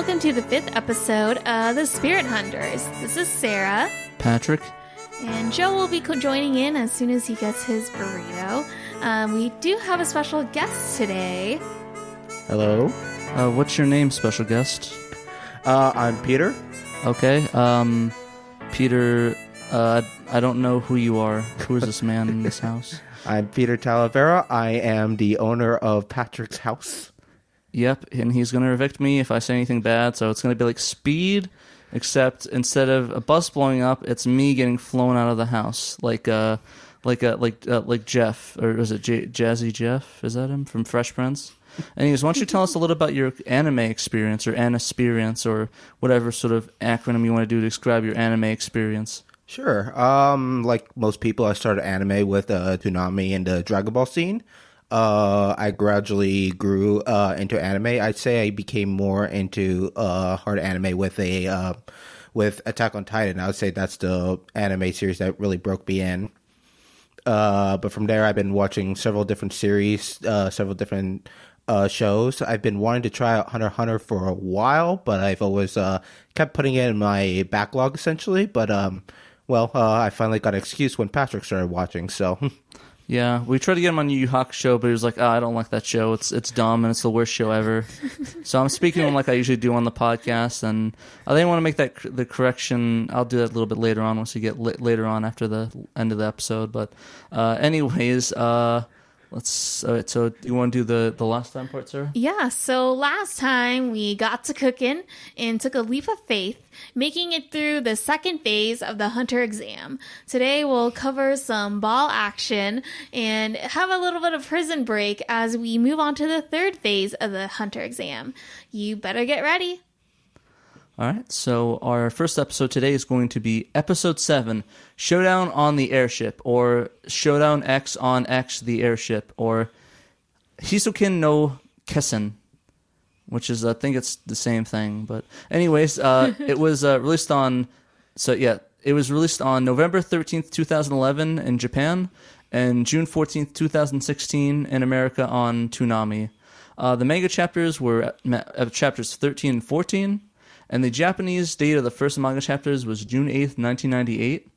welcome to the fifth episode of The Spirit Hunters. This is Sarah, Patrick. and Joe will be co- joining in as soon as he gets his burrito. Um, we do have a special guest today. Hello, Uh, what's your name, special guest? uh, I'm Peter. Okay. Um, Peter. Uh, I don't know who you are. Who is this man in this house? I'm Peter Talavera. I am the owner of Patrick's house. Yep, and he's gonna evict me if I say anything bad. So it's gonna be like speed, except instead of a bus blowing up, it's me getting flown out of the house, like uh, like uh, like uh, like Jeff, or is it J- Jazzy Jeff? Is that him from Fresh Prince? Anyways, why don't you tell us a little about your anime experience or an experience or whatever sort of acronym you want to do to describe your anime experience? Sure. Um, like most people, I started anime with uh, Toonami and the Dragon Ball scene. Uh, I gradually grew uh, into anime. I'd say I became more into uh, hard anime with a uh, with Attack on Titan. I would say that's the anime series that really broke me in. Uh, but from there, I've been watching several different series, uh, several different uh, shows. I've been wanting to try out Hunter Hunter for a while, but I've always uh, kept putting it in my backlog essentially. But um, well, uh, I finally got an excuse when Patrick started watching. So Yeah, we tried to get him on Yu Yu Hakusho, but he was like, oh, "I don't like that show. It's it's dumb and it's the worst show ever." so I'm speaking to him like I usually do on the podcast, and I didn't want to make that the correction. I'll do that a little bit later on once we get li- later on after the end of the episode. But uh, anyways, uh, let's. All right, so you want to do the the last time part, sir? Yeah, so last time we got to cooking and took a leap of faith, making it through the second phase of the Hunter exam. Today we'll cover some ball action and have a little bit of prison break as we move on to the third phase of the Hunter exam. You better get ready. All right, so our first episode today is going to be episode 7 Showdown on the Airship, or Showdown X on X the Airship, or Hisoken no Kessen, which is, I think it's the same thing. But, anyways, uh, it was uh, released on, so yeah, it was released on November 13th, 2011 in Japan, and June 14th, 2016 in America on Toonami. Uh, the manga chapters were uh, chapters 13 and 14. And the Japanese date of the first manga chapters was June 8th, 1998.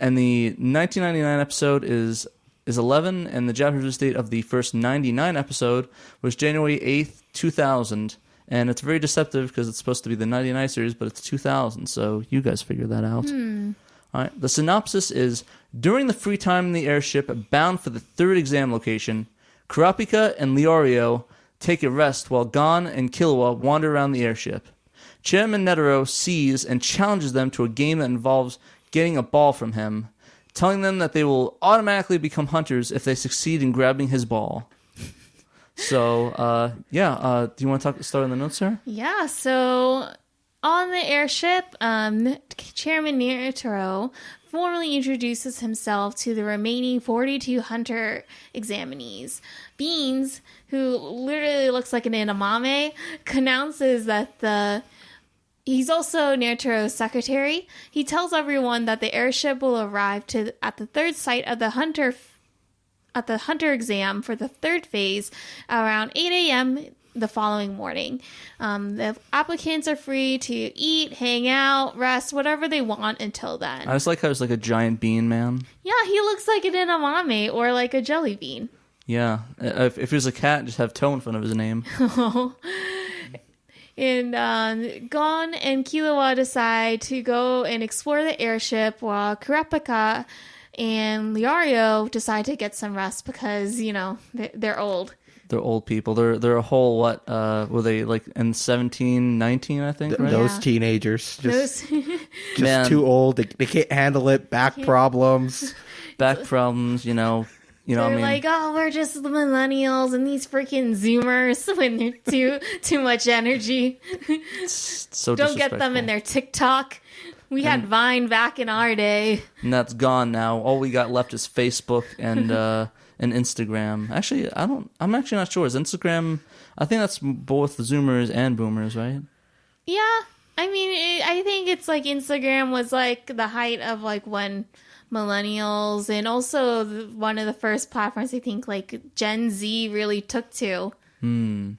And the 1999 episode is is 11 and the Japanese date of the first 99 episode was January 8th, 2000. And it's very deceptive because it's supposed to be the 99 series, but it's 2000. So you guys figure that out. Hmm. All right. The synopsis is during the free time in the airship bound for the third exam location, Kurapika and Leorio take a rest while Gon and Killua wander around the airship. Chairman Netero sees and challenges them to a game that involves getting a ball from him, telling them that they will automatically become hunters if they succeed in grabbing his ball. So, uh, yeah, uh, do you want to talk, start on the notes, sir? Yeah, so on the airship, um, Chairman Nitro formally introduces himself to the remaining 42 hunter examinees. Beans, who literally looks like an edamame, announces that the He's also Nitro's secretary. He tells everyone that the airship will arrive to at the third site of the hunter at the hunter exam for the third phase around 8 a.m. the following morning. Um, the applicants are free to eat, hang out, rest, whatever they want until then. I just like how it's like a giant bean man. yeah, he looks like an edamame or like a jelly bean. Yeah. If, if he was a cat, just have toe in front of his name. And um, Gon and Killua decide to go and explore the airship while Kurapika and Leorio decide to get some rest because, you know, they- they're old. They're old people. They're they're a whole what? Uh, were they like in 17, 19, I think, right? those Yeah. teenagers just Those- just Man. too old. They, they can't handle it. Back problems. Back problems, you know. You know, they're I mean, like, oh, we're just the millennials and these freaking Zoomers when they're too too much energy. so Don't get them in their TikTok. We had Vine back in our day. And that's gone now. All we got left is Facebook and uh, and Instagram. Actually, I don't. I'm actually not sure. Is Instagram? I think that's both the Zoomers and Boomers, right? Yeah, I mean, it, I think it's like Instagram was like the height of like when millennials and also the, one of the first platforms I think like Gen Z really took to. Hmm.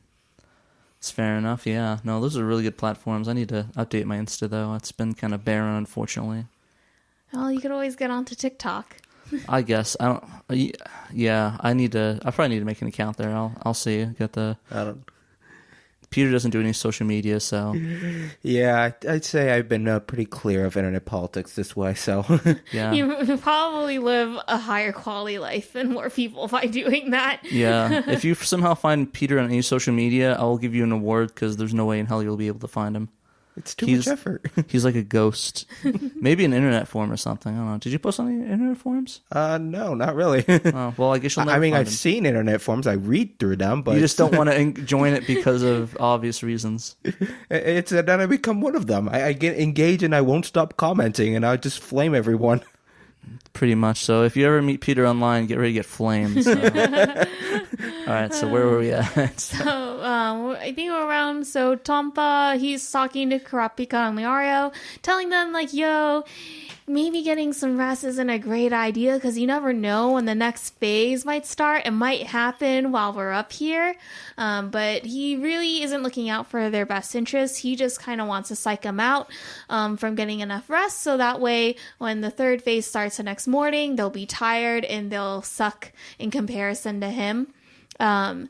It's fair enough. Yeah. No, those are really good platforms. I need to update my Insta though. It's been kind of barren, unfortunately. Well, you could always get onto TikTok. I guess I don't. Yeah, I need to. I probably need to make an account there. I'll I'll see. Get the I don't. Peter doesn't do any social media, so Yeah, I'd- I'd say I've been uh, pretty clear of internet politics this way. So yeah, You probably live a higher quality life than more people by doing that. yeah. If you somehow find Peter on any social media, I'll give you an award because there's no way in hell you'll be able to find him. It's too He's- much effort. He's like a ghost. Maybe an internet forum or something. I don't know. Did you post on the internet forums? Uh, no, not really. Oh, well, I guess you'll never I mean, I've him. seen internet forums. I read through them, but You just don't want to join it because of obvious reasons. it's then I become one of them. I, I get engaged and I won't stop commenting, and I just flame everyone. Pretty much. So if you ever meet Peter online, get ready to get flamed. So. All right. So where were we at? So um, I think we're around. So Tompa, he's talking to Kurapika and Leorio, telling them like, "Yo, maybe getting some rest isn't a great idea because you never know when the next phase might start. It might happen while we're up here." Um, but he really isn't looking out for their best interests. He just kind of wants to psych them out um, from getting enough rest, so that way when the third phase starts the next morning, they'll be tired and they'll suck in comparison to him. Um,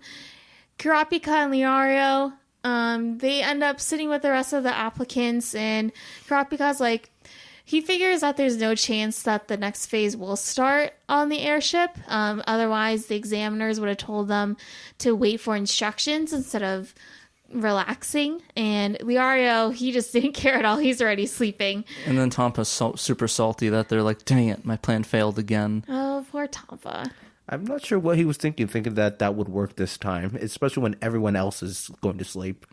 Kurapika and Leorio, um, they end up sitting with the rest of the applicants, and Kurapika's like, he figures that there's no chance that the next phase will start on the airship. Um, otherwise, the examiners would have told them to wait for instructions instead of relaxing. And Leorio, he just didn't care at all. He's already sleeping. And then Tompa's so, super salty that they're like, "Dang it, my plan failed again." Oh, poor Tampa. I'm not sure what he was thinking, thinking that that would work this time, especially when everyone else is going to sleep.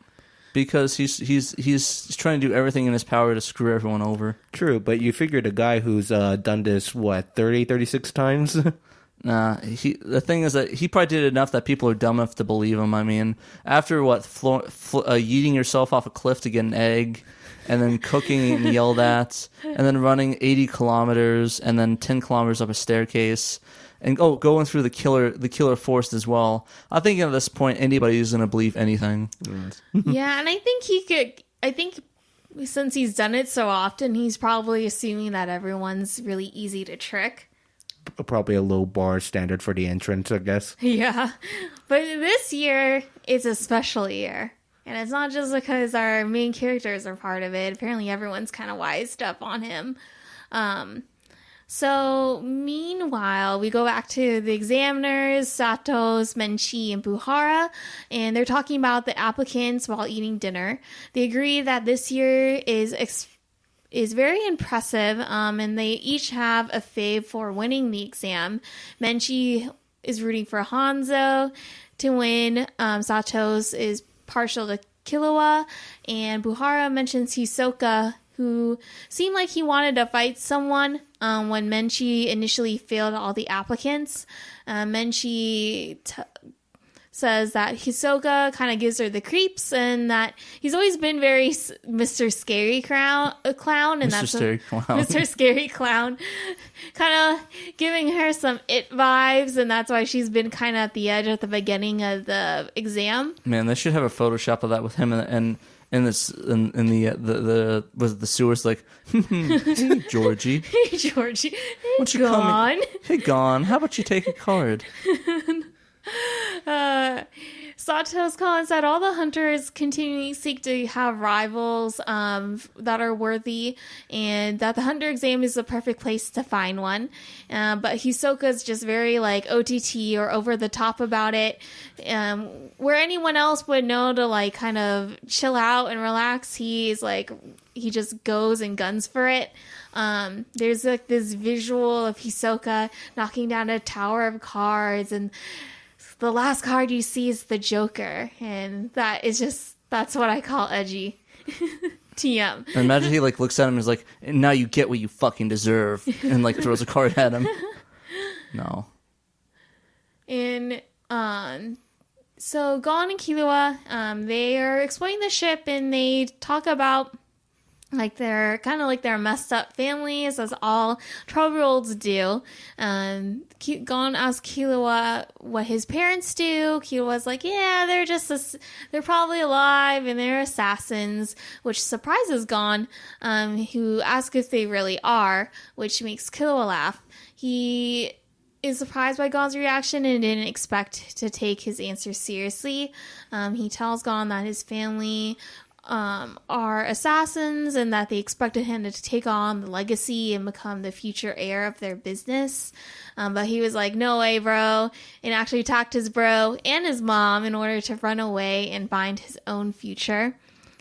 Because he's he's he's trying to do everything in his power to screw everyone over. True, but you figured a guy who's uh, done this, what, 30, 36 times? Nah, he. The thing is that he probably did enough that people are dumb enough to believe him. I mean, after what, flo- fl- uh, yeeting yourself off a cliff to get an egg, and then cooking and yelled at, and then running eighty kilometers, and then ten kilometers up a staircase, and oh, going through the killer the killer forest as well. I think at this point anybody's gonna believe anything. yeah, and I think he could. I think since he's done it so often, he's probably assuming that everyone's really easy to trick. Probably a low bar standard for the entrance, I guess. Yeah, but this year it's a special year. And it's not just because our main characters are part of it. Apparently, everyone's kind of wised up on him. Um, so, meanwhile, we go back to the examiners, Satotz, Menchi, and Buhara, and they're talking about the applicants while eating dinner. They agree that this year is ex- is very impressive, um, and they each have a fave for winning the exam. Menchi is rooting for Hanzo to win. Um, Satotz is partial to Killua, and Buhara mentions Hisoka, who seemed like he wanted to fight someone um, when Menchi initially failed all the applicants. Uh, Menchi t- says that Hisoka kind of gives her the creeps and that he's always been very s- Mr. Scary Clown, uh, clown and Mr. that's Scary Clown. Mr. Scary Clown, kind of giving her some it vibes, and that's why she's been kind of at the edge at the beginning of the exam. Man, they should have a Photoshop of that with him and and in this the uh, the the was it the sewers like hey, Georgie, Hey, Georgie, you come gone. in? Hey, Gon. How about you take a card? Uh, Satotz Khan said all the hunters continually seek to have rivals um, that are worthy, and that the hunter exam is the perfect place to find one. Uh, but Hisoka's just very like OTT or over the top about it, um, where anyone else would know to like kind of chill out and relax. He's like he just goes and guns for it. Um, there's like this visual of Hisoka knocking down a tower of cards and the last card you see is the Joker, and that is just that's what I call edgy. TM. And imagine he like looks at him and is like, "Now you get what you fucking deserve," and like throws a card at him. No, And um, so Gon and Killua, um, they are exploring the ship, and they talk about like they're kind of like they're messed up families as all 12 year olds do. Um gon asks Killua what his parents do. Killua's like yeah they're just ass- they're probably alive and they're assassins which surprises gon um who asks if they really are which makes Killua laugh. He is surprised by Gon's reaction and didn't expect to take his answer seriously. Um, he tells Gon that his family um, are assassins and that they expected him to take on the legacy and become the future heir of their business. Um, but he was like, no way, bro, and actually attacked his bro and his mom in order to run away and find his own future.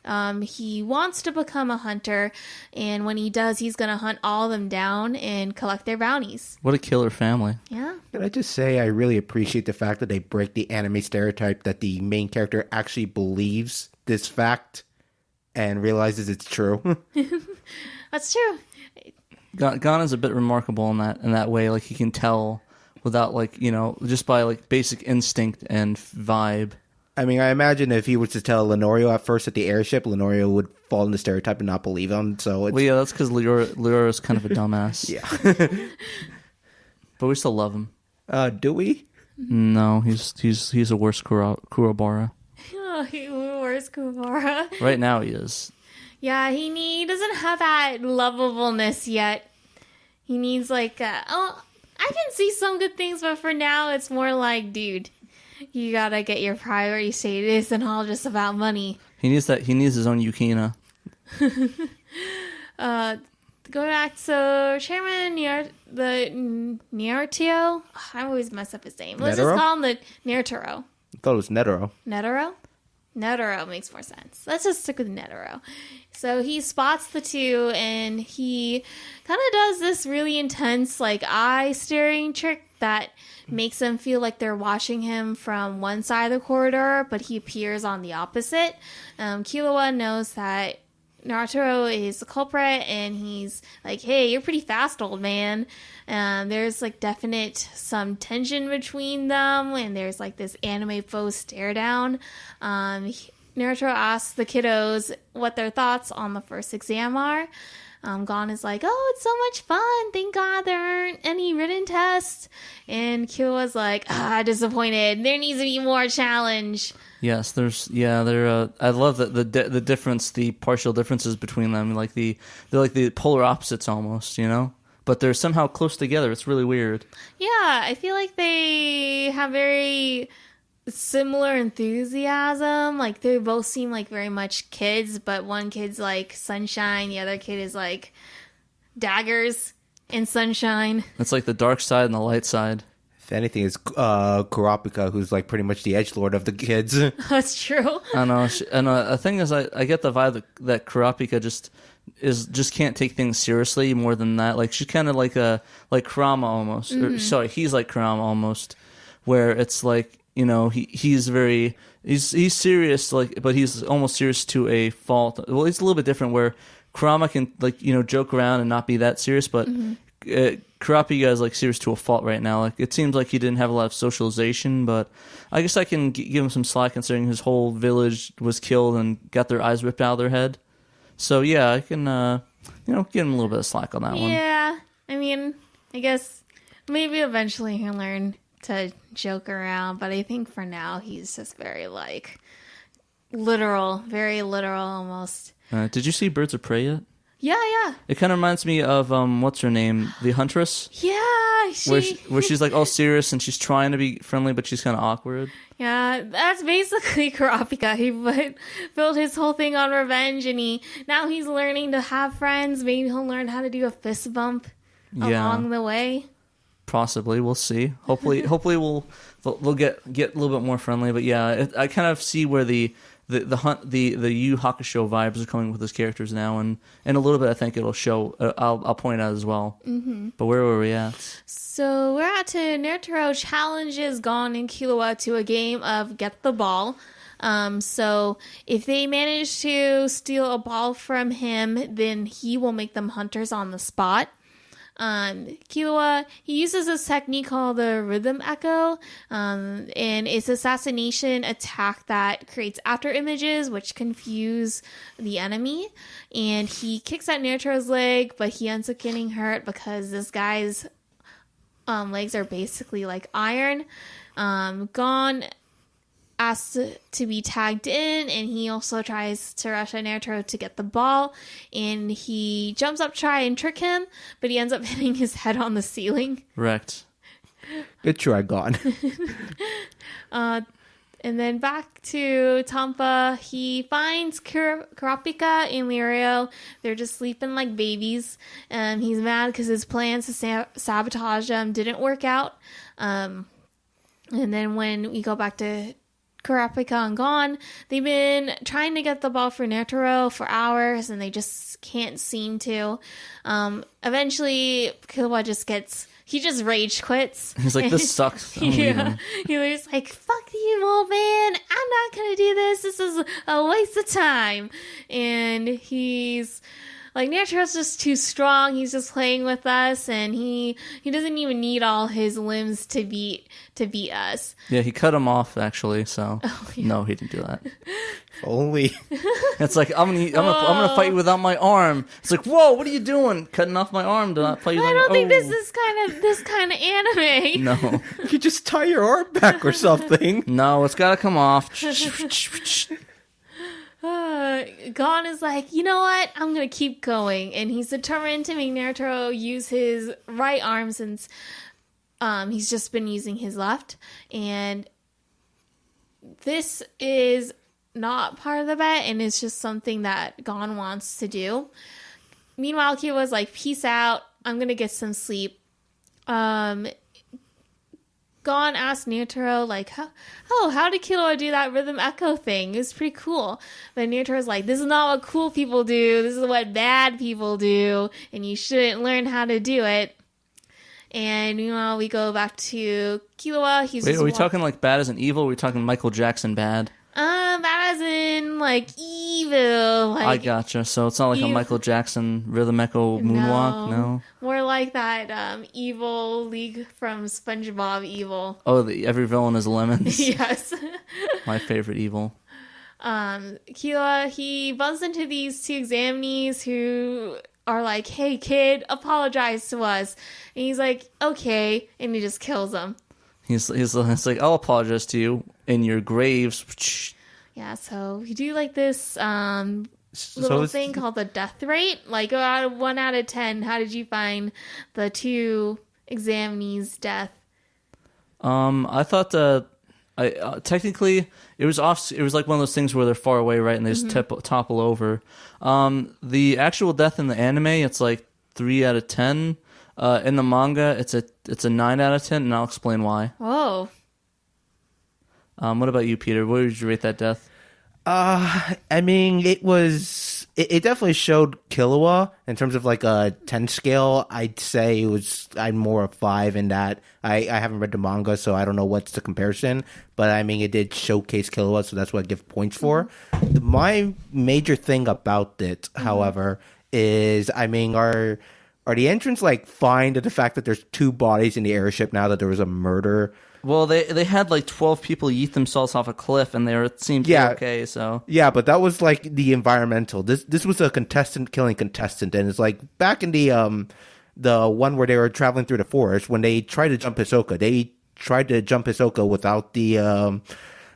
Um, he wants to become a hunter, and when he does, he's going to hunt all of them down and collect their bounties. What a killer family. Yeah. Can I just say I really appreciate the fact that they break the anime stereotype that the main character actually believes this fact and realizes it's true. That's true. Gon, Gon is a bit remarkable in that in that way. Like he can tell without like you know just by like basic instinct and vibe. I mean, I imagine if he was to tell Lenorio at first at the airship, Lenorio would fall into stereotype and not believe him. So it's Well, yeah, that's because Leora is kind of a dumbass. yeah. but we still love him. uh, do we? No, he's he's he's a worse Kuro, Kuwabara. Oh, he where's Kubara? Right now he is. Yeah, he need, he doesn't have that lovableness yet. He needs like uh oh, I can see some good things, but for now it's more like, dude, you gotta get your priorities straight. It isn't all just about money. He needs that. He needs his own Yukina. Uh, go back. So Chairman Niar the Naruto, I always mess up his name. Let's Netero? just call him the Naruto. I thought it was Netero. Netero? Netero makes more sense. Let's just stick with Netero. So he spots the two and he kind of does this really intense, like, eye staring trick that makes them feel like they're watching him from one side of the corridor, but he appears on the opposite. Um, Killua knows that Naruto is the culprit and he's like, hey, you're pretty fast, old man. Um, there's like definite some tension between them and there's like this anime faux stare down. Um, Naruto asks the kiddos what their thoughts on the first exam are. Um, Gon is like, oh, it's so much fun. Thank God there aren't any written tests. And Killua's like, ah, disappointed. There needs to be more challenge. Yes, there's yeah, there. Uh, I love the the di- the difference, the partial differences between them. Like the they're like the polar opposites almost, you know. But they're somehow close together. It's really weird. Yeah, I feel like they have very similar enthusiasm. Like they both seem like very much kids, but one kid's like sunshine, the other kid is like daggers and sunshine. It's like the dark side and the light side. If anything, it's uh, Kurapika, who's like pretty much the edge lord of the kids. That's true. I know. She, and uh, the thing is, I, I get the vibe that, that Kurapika just is just can't take things seriously more than that. Like she's kind of like a like Kurama almost. Or, sorry, he's like Kurama almost, where it's like you know he he's very he's he's serious like, but he's almost serious to a fault. Well, it's a little bit different where Kurama can like you know joke around and not be that serious, but. Uh, Kurapika is like serious to a fault right now. Like it seems like he didn't have a lot of socialization, but I guess I can g- give him some slack considering his whole village was killed and got their eyes ripped out of their head. So yeah, I can uh, you know give him a little bit of slack on that one. Yeah, I mean, I guess maybe eventually he'll learn to joke around, but I think for now he's just very like literal, very literal almost. Uh, did you see Birds of Prey yet? Yeah, yeah. It kind of reminds me of um, what's her name, the Huntress, Yeah, she, where she, where she's like all serious and she's trying to be friendly, but she's kind of awkward. Yeah, that's basically Kurapika. He put, built his whole thing on revenge, and he now he's learning to have friends. Maybe he'll learn how to do a fist bump Yeah. along the way. Possibly, we'll see. Hopefully, hopefully we'll they'll get get a little bit more friendly. But yeah, it, I kind of see where the the the hunt the the Yu Hakusho vibes are coming with his characters now, and and a little bit I think it'll show. Uh, I'll I'll point out as well. Mm-hmm. But where were we at? So we're at to challenges Gon and Killua to a game of get the ball. Um, so if they manage to steal a ball from him, then he will make them hunters on the spot. Um, Killua, he uses this technique called the rhythm echo, um, and it's assassination attack that creates after images which confuse the enemy. And he kicks at Naruto's leg, but he ends up getting hurt because this guy's um, legs are basically like iron. Um, Gon asks to be tagged in, and he also tries to rush at Naruto to get the ball, and he jumps up to try and trick him, but he ends up hitting his head on the ceiling. Wrecked. Good try, Gon. And then back to Tampa, he finds Kur- Kurapika and Lirio. They're just sleeping like babies. and he's mad because his plans to sa- sabotage them didn't work out. Um, and then when we go back to Kurapika and Gon, they've been trying to get the ball for Netero for hours and they just can't seem to. Um, eventually, Killua just gets. He just rage quits. He's like, "This sucks. I'm yeah. leaving." He was like, fuck you, old man. I'm not going to do this. This is a waste of time. And he's like, Naturo's just too strong. He's just playing with us and he, he doesn't even need all his limbs to beat, to beat us. Yeah, he cut him off actually. So Oh, no, he didn't do that. Only. It's like I'm gonna, I'm gonna, I'm gonna fight you without my arm. It's like, whoa, what are you doing? Cutting off my arm to not fight you. I don't my- think this Oh. is kind of, this kind of anime. No, you just tie your arm back or something. no, it's gotta come off. Gon is like, you know what? I'm gonna keep going, and he's determined to make Naruto use his right arm since um, he's just been using his left. And this is not part of the bet, and it's just something that Gon wants to do. Meanwhile, Kyo was like, "Peace out. I'm gonna get some sleep." Um, Gon asked Nutro like, how, "Oh, how did Killua do that rhythm echo thing? It was pretty cool." But Nutro's like, "This is not what cool people do. This is what bad people do, and you shouldn't learn how to do it." And meanwhile, we go back to Killua. He's Wait, are we talking like bad as an evil? Are we talking Michael Jackson bad? Um, bad as in like evil. Like I gotcha. So it's not like a Michael Jackson rhythm echo moonwalk. No. More like that um evil league from SpongeBob evil. Oh, the, every villain is lemons. yes. My favorite evil. um Killua he bumps into these two examinees who are like, "Hey kid, apologize to us." And he's like, "Okay," and he just kills them. He's he's, he's like, I'll apologize to you in your graves. Yeah, so we do like this um little it's- thing called the death rate. Like out of one out of ten, how did you find the two examinees' death? Um, I thought that I uh, technically it was off. It was like one of those things where they're far away, right, and they just tip, topple over. Um, the actual death in the anime, it's like three out of ten. Uh, in the manga, it's a it's a nine out of ten, and I'll explain why. Whoa. Um, what about you, Peter? What would you rate that death? Uh, I mean, it was. It, it definitely showed Killua in terms of like a ten scale. I'd say it was. I'm more of a five in that. I I haven't read the manga, so I don't know what's the comparison. But I mean, it did showcase Killua, so that's what I give points for. My major thing about it, however, is I mean, are are the entrants like fine to the fact that there's two bodies in the airship now that there was a murder? Well, they they had like twelve people yeet themselves off a cliff, and they were it seemed Yeah. okay. So Yeah, but that was like the environmental. This this was a contestant killing contestant, and it's like back in the um the one where they were traveling through the forest when they tried to jump Hisoka, they tried to jump Hisoka without the um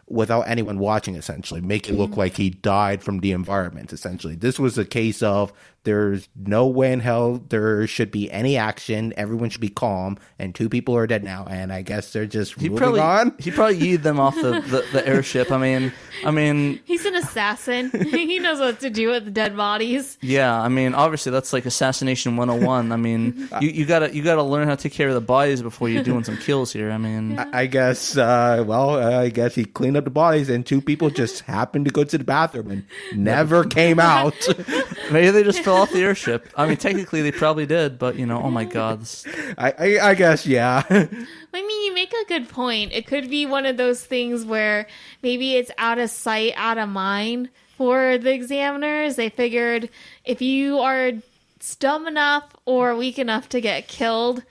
without anyone watching, essentially, make it look like he died from the environment. Essentially, this was a case of there's no way in hell there should be any action. Everyone should be calm, and two people are dead now, and I guess they're just he moving probably on. he probably yeeted them off the, the, the airship. I mean, I mean, He's an assassin. he knows what to do with the dead bodies. Yeah, I mean, obviously that's like assassination 101. I mean, you, you gotta you gotta learn how to take care of the bodies before you're doing some kills here. I mean, I guess, uh, well, uh, I guess he cleaned up the bodies and two people just happened to go to the bathroom and never came out. maybe they just fell off the airship. I mean, technically they probably did, but you know, oh my god, this, I, I, I guess, yeah. I mean, you make a good point. It could be one of those things where maybe it's out of sight, out of mind for the examiners. They figured if you are dumb enough or weak enough to get killed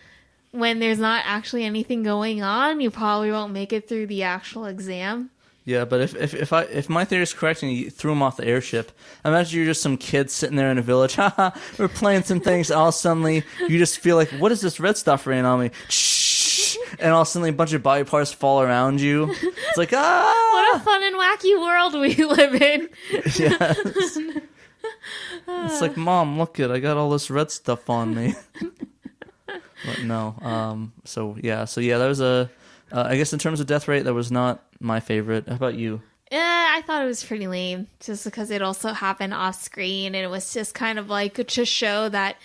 when there's not actually anything going on, you probably won't make it through the actual exam. Yeah, but if, if if I if my theory is correct and you threw him off the airship, imagine you're just some kid sitting there in a village. Haha, we're playing some things. All suddenly, you just feel like, what is this red stuff raining on me? Shh, and all suddenly, a bunch of body parts fall around you. It's like ah, What a fun and wacky world we live in. yes. It's like, mom, look it, I got all this red stuff on me. but no, um, so yeah, so yeah, that was a. Uh, I guess in terms of death rate, that was not my favorite. How about you? Eh, I thought it was pretty lame just because it also happened off screen and it was just kind of like to show that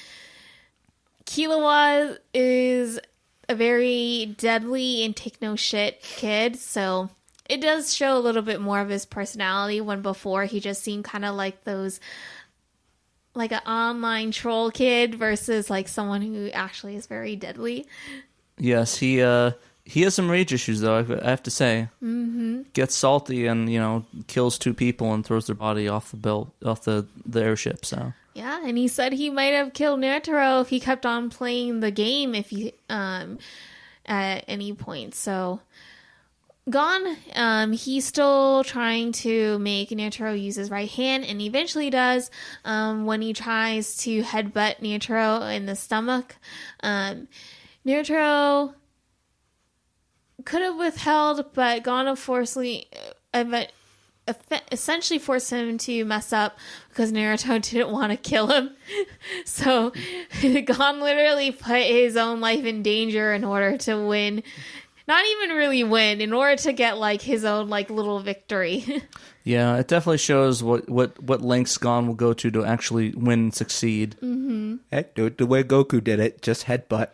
Killua is a very deadly and take no shit kid. So it does show a little bit more of his personality when before he just seemed kind of like those like an online troll kid versus like someone who actually is very deadly. Yes, he uh he has some rage issues though. I have to say, mm-hmm. gets salty and you know kills two people and throws their body off the belt off the the airship. So Yeah, and he said he might have killed Netero if he kept on playing the game if he um at any point. So Gon. um, he's still trying to make Netero use his right hand, and eventually does um, when he tries to headbutt Netero in the stomach. Um, could have withheld, but Gon forcefully, uh, essentially forced him to mess up because Naruto didn't want to kill him. so Gon literally put his own life in danger in order to win. Not even really win, in order to get like his own like little victory. yeah, it definitely shows what what what lengths Gon will go to to actually win and succeed. Heck, do it the way Goku did it. Just headbutt.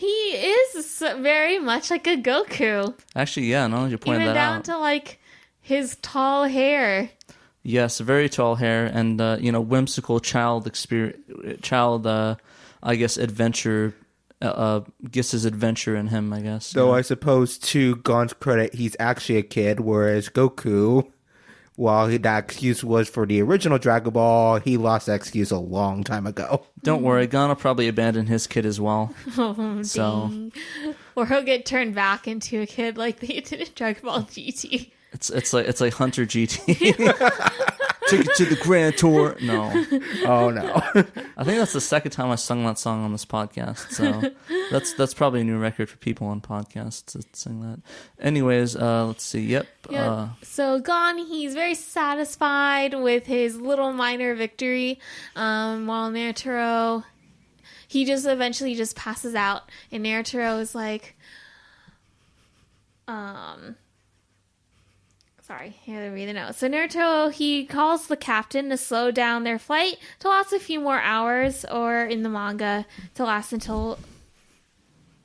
He is very much like a Goku, Actually, yeah, now that you pointed even that down out, to like his tall hair. yes, very tall hair and uh, you know whimsical child experience, child, uh, I guess adventure. Uh, uh, gets his adventure in him, I guess. Though I suppose, to Gon's credit, he's actually a kid, whereas Goku, while he, that excuse was for the original Dragon Ball, he lost that excuse a long time ago. Don't worry, Gon will probably abandon his kid as well. Oh, So- dang. Or he'll get turned back into a kid like they did in Dragon Ball GT. It's it's like it's like Hunter GT. Take it to the Grand Tour. No, Oh no. I think that's the second time I sung that song on this podcast. So that's that's probably a new record for people on podcasts to sing that. Anyways, uh, let's see. Yep. Yeah. Uh, so Gon, he's very satisfied with his little minor victory. Um, while Naruto, he just eventually just passes out, and Naruto is like, um. Sorry, had to read the note. So Naruto, he calls the captain to slow down their flight to last a few more hours, or in the manga, to last until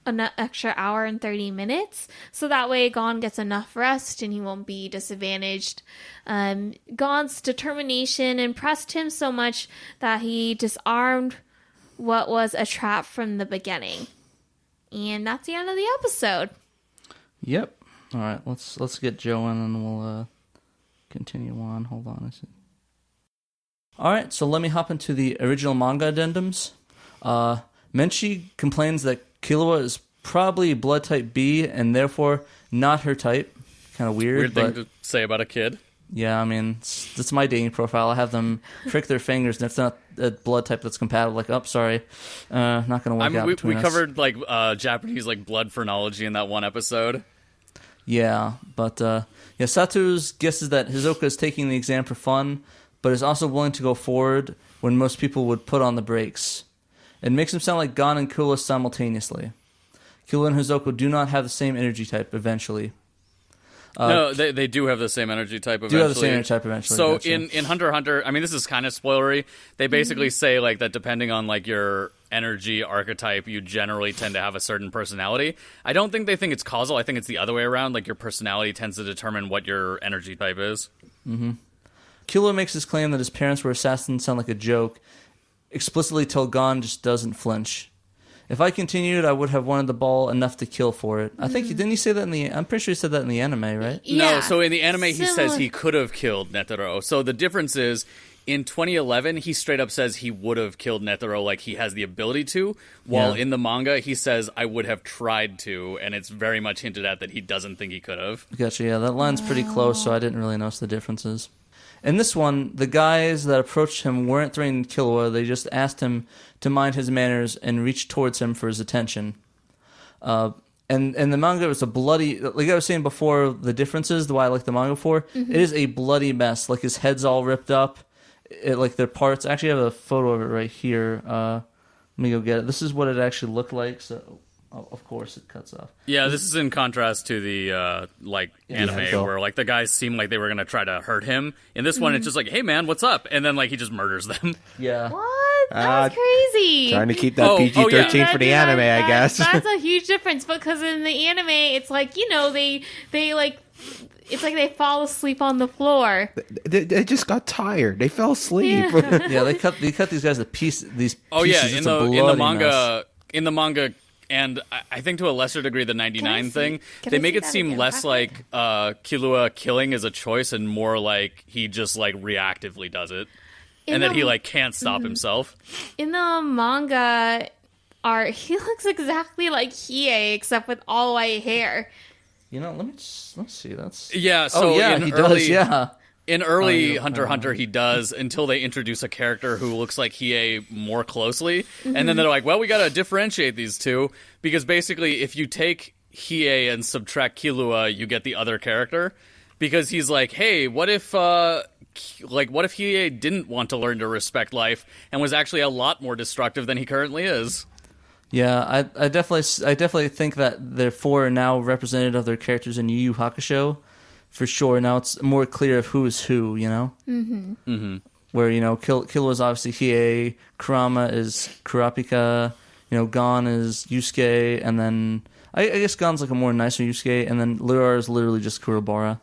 an extra hour and 30 minutes so that way Gon gets enough rest and he won't be disadvantaged. Um, Gon's determination impressed him so much that he disarmed what was a trap from the beginning. And that's the end of the episode. yep. All right. Let's let's get Joe in and we'll uh, continue on. Hold on a second. All right. So let me hop into the original manga addendums. Uh, Menchi complains that Killua is probably blood type B and therefore not her type. Kind of weird, Weird but thing to say about a kid. Yeah, I mean, that's my dating profile. I have them prick their fingers, and if it's not a blood type that's compatible, like, oh, sorry, uh, not going to work I mean, out we, we covered like uh, Japanese like blood phrenology in that one episode. Yeah, but uh, yeah, Satotz guesses that Hisoka is taking the exam for fun, but is also willing to go forward when most people would put on the brakes. It makes him sound like Gon and Killua simultaneously. Killua and Hisoka do not have the same energy type eventually. Uh, no, they they do have the same energy type. Eventually. do have the same energy type eventually. So gotcha. in in Hunter Hunter, I mean, this is kind of spoilery. They basically say like that depending on like your energy archetype, you generally tend to have a certain personality. I don't think they think it's causal. I think it's the other way around. Like your personality tends to determine what your energy type is. Mhm. Killua makes his claim that his parents were assassins sound like a joke, explicitly till Gon just doesn't flinch. If I continued, I would have wanted the ball enough to kill for it. I think didn't he say that in the? I'm pretty sure he said that in the anime, right? No, so in the anime, he says he could have killed Netero. So the difference is, in 2011, he straight up says he would have killed Netero, like he has the ability to. While Yeah. in the manga, he says I would have tried to, and it's very much hinted at that he doesn't think he could have. Gotcha. Yeah, that line's pretty close, so I didn't really notice the differences. In this one, the guys that approached him weren't threatening Killua. They just asked him to mind his manners and reach towards him for his attention. Uh, and and the manga was a bloody, like I was saying before, the differences, the why I like the manga for, it is a bloody mess. Like his head's all ripped up, it, like their parts. I actually have a photo of it right here. Uh, let me go get it. This is what it actually looked like. So, oh, of course, it cuts off. Yeah, this is in contrast to the uh, like anime so- where like the guys seem like they were gonna try to hurt him. In this one, it's just like, hey man, what's up? And then like he just murders them. Yeah. What? That Uh, was crazy. Trying to keep that Oh, oh, PG thirteen yeah. for the That- anime, I guess. that's a huge difference because in the anime, it's like you know they they like it's like they fall asleep on the floor. they, they just got tired. They fell asleep. Yeah. Yeah, they cut they cut these guys to piece these. Oh pieces. yeah, in the in the manga, mess. in the manga, and I- I think to a lesser degree the ninety Can I nine see- thing, they I make it seem again? less like uh, Killua killing is a choice and more like he just like reactively does it, In and that he like can't stop himself. In the manga art, he looks exactly like Hiei except with all white hair. You know, let me just, let's see. That's Yeah. So oh yeah, in he early, does. Yeah, In early Oh. Hunter x Hunter, he does until they introduce a character who looks like Hiei more closely, and Mm-hmm. then they're like, "Well, we got to differentiate these two because basically, if you take Hiei and subtract Killua, you get the other character." Because he's like, "Hey, what if, uh, like, what if Hiei didn't want to learn to respect life and was actually a lot more destructive than he currently is?" Yeah. I I definitely s- I definitely think that the four are now representative of their characters in Yu Yu Hakusho, for sure. Now it's more clear of who is who. You know. Mm-hmm. Mm-hmm. Where you know Kill Killua is obviously Hiei, Kurama is Kurapika, you know Gon is Yusuke, and then I, I guess Gon's like a more nicer Yusuke, and then Lirar is literally just Kuwabara.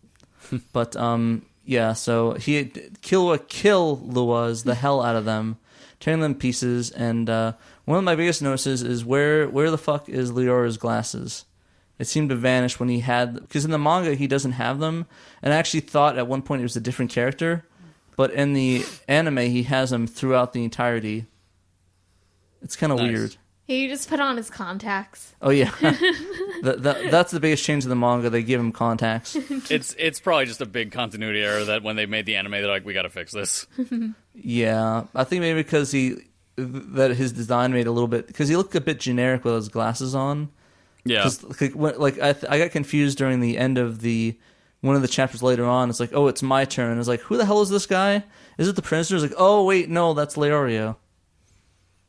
but um, yeah, so he Killua kill Luas the hell out of them, tearing them to pieces. And uh, one of my biggest notices is where where the fuck is Liara's glasses? It seemed to vanish when he had because in the manga he doesn't have them, and I actually thought at one point it was a different character, but in the anime he has them throughout the entirety. It's kind of Nice. weird. He just put on his contacts. Oh yeah, that, that, that's the biggest change in the manga. They give him contacts. it's it's probably just a big continuity error that when they made the anime, they're like, "We got to fix this." Yeah, I think maybe because he that his design made a little bit because he looked a bit generic with his glasses on. Yeah. 'Cause, like, when, like I, th- I got confused during the end of the one of the chapters later on. It's like, oh, it's my turn. It's like, who the hell is this guy? Is it the prince? It's like, oh wait, no, that's Leorio.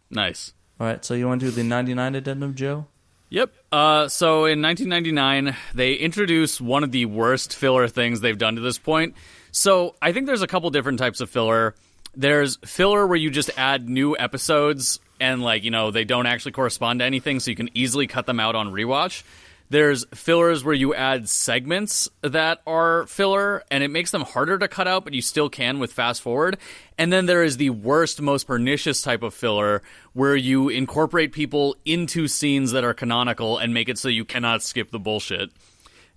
Nice. All right, so you want to do the ninety nine addendum, Joe? Yep. Uh, so in 1999, they introduce one of the worst filler things they've done to this point. So I think there's a couple different types of filler. There's filler where you just add new episodes and, like, you know, they don't actually correspond to anything, so you can easily cut them out on rewatch. There's fillers where you add segments that are filler and it makes them harder to cut out, but you still can with fast forward. And then there is the worst, most pernicious type of filler where you incorporate people into scenes that are canonical and make it so you cannot skip the bullshit.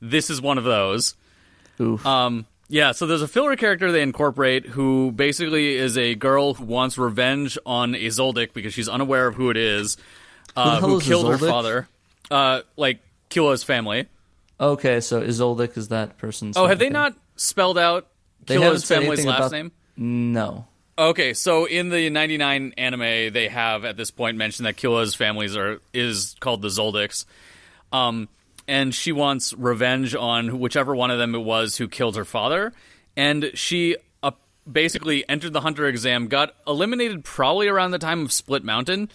This is one of those. Oof. Um, yeah, so there's a filler character they incorporate who basically is a girl who wants revenge on Izoldic because she's unaware of who it is, uh, hell who is killed her father. Uh, like Killua's family. okay, so Izoldic is that person's. Oh, have they not spelled out They Killua's said family's last about- name? No. Okay, so in the 99 anime, they have at this point mentioned that Killua's families are is called the Zoldycks. Um, and she wants revenge on whichever one of them it was who killed her father. And she uh, basically entered the hunter exam, got eliminated probably around the time of Split Mountain,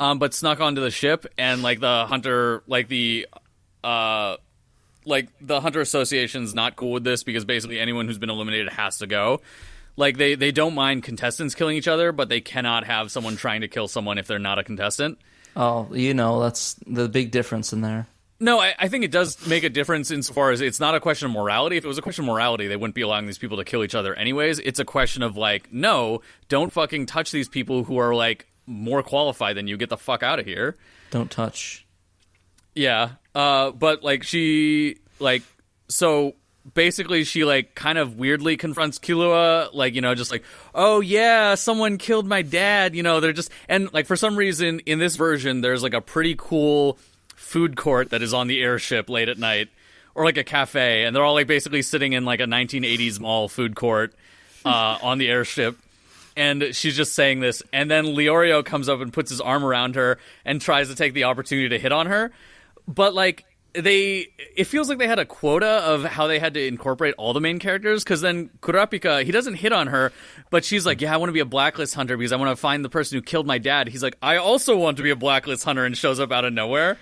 um, but snuck onto the ship. And like the hunter, like the uh, like the hunter association's not cool with this because basically anyone who's been eliminated has to go. Like they they don't mind contestants killing each other, but they cannot have someone trying to kill someone if they're not a contestant. Oh, you know that's the big difference in there. No, I, I think it does make a difference insofar as it's not a question of morality. If it was a question of morality, they wouldn't be allowing these people to kill each other anyways. It's a question of like, no, don't fucking touch these people who are like more qualified than you. Get the fuck out of here. Don't touch. Yeah. Uh, but like she like so basically she like kind of weirdly confronts Killua, like you know, just like, oh yeah, someone killed my dad. You know, they're just and like for some reason in this version, there's like a pretty cool food court that is on the airship late at night, or like a cafe, and they're all like basically sitting in like a 1980s mall food court uh, on the airship. And she's just saying this, and then Leorio comes up and puts his arm around her and tries to take the opportunity to hit on her. But like they, it feels like they had a quota of how they had to incorporate all the main characters. Because then Kurapika, he doesn't hit on her, but she's like, "Yeah, I want to be a blacklist hunter because I want to find the person who killed my dad." He's like, "I also want to be a blacklist hunter," and shows up out of nowhere.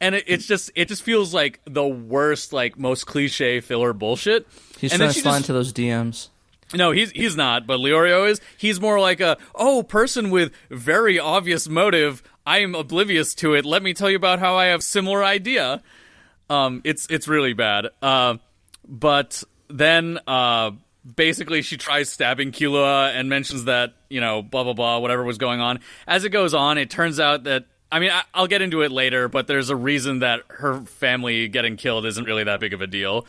And it, it's just, it just feels like the worst, like most cliche filler bullshit. He's and trying to slide just- into those DMs. no, he's he's not, but Leorio is. He's more like a oh person with very obvious motive. I am oblivious to it. Let me tell you about how I have similar idea. Um, it's it's really bad. Uh, but then uh, basically she tries stabbing Killua and mentions that you know blah blah blah whatever was going on. As it goes on, it turns out that. I mean, I, I'll get into it later, but there's a reason that her family getting killed isn't really that big of a deal.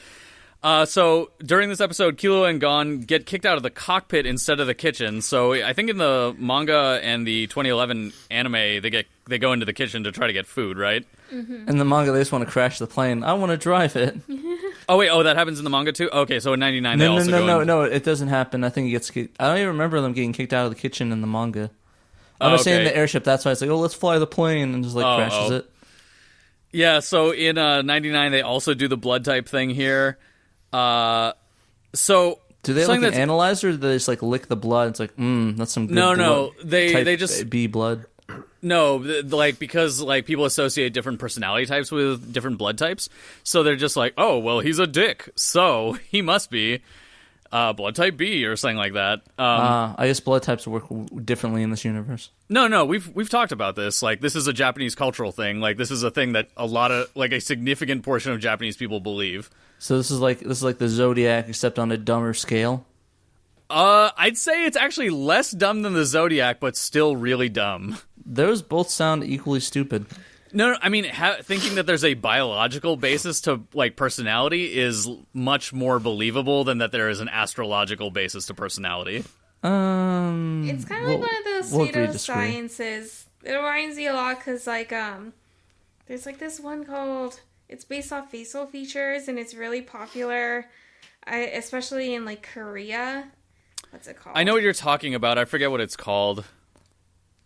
Uh, so during this episode, Killua and Gon get kicked out of the cockpit instead of the kitchen. So I think in the manga and the 2011 anime, they get they go into the kitchen to try to get food, right? In the manga, they just want to crash the plane. I want to drive it. Oh wait, oh that happens in the manga too. Okay, so in '99 they No, no, also no, go. no, in- no. It doesn't happen. I think he gets. I don't even remember them getting kicked out of the kitchen in the manga. I'm Oh, just saying the airship. That's why it's like, oh, let's fly the plane, and just like Oh, crashes oh. it. Yeah, so in uh, '99 they also do the blood type thing here. Uh, so Do they like an analyzer? Or do they just like lick the blood? It's like, mm, that's some good No, blood. no, they- they just- B blood. No, th- like because like people associate different personality types with different blood types, so they're just like, oh, well, he's a dick, so he must be uh, blood type B or something like that. Um, Uh, I guess blood types work w- differently in this universe. no, no, we've we've talked about this. Like, this is a Japanese cultural thing. Like, this is a thing that a lot of like a significant portion of Japanese people believe. So this is like this is like the zodiac, except on a dumber scale. Uh, I'd say it's actually less dumb than the Zodiac, but still really dumb. Those both sound equally stupid. No, no I mean, ha- thinking that there's a biological basis to like personality is much more believable than that there is an astrological basis to personality. Um, It's kind of like we'll- one of those we'll agree to disagree. pseudosciences. It reminds me a lot because, like, um, there's like this one called. It's based off facial features, and it's really popular, I, especially in like Korea. What's it called? I know what you're talking about. I forget what it's called.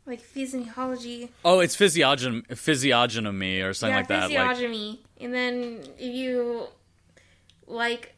Like physiology. Oh, it's physiognom- physiognomy or something yeah, like that. Like, physiognomy. and then if you like,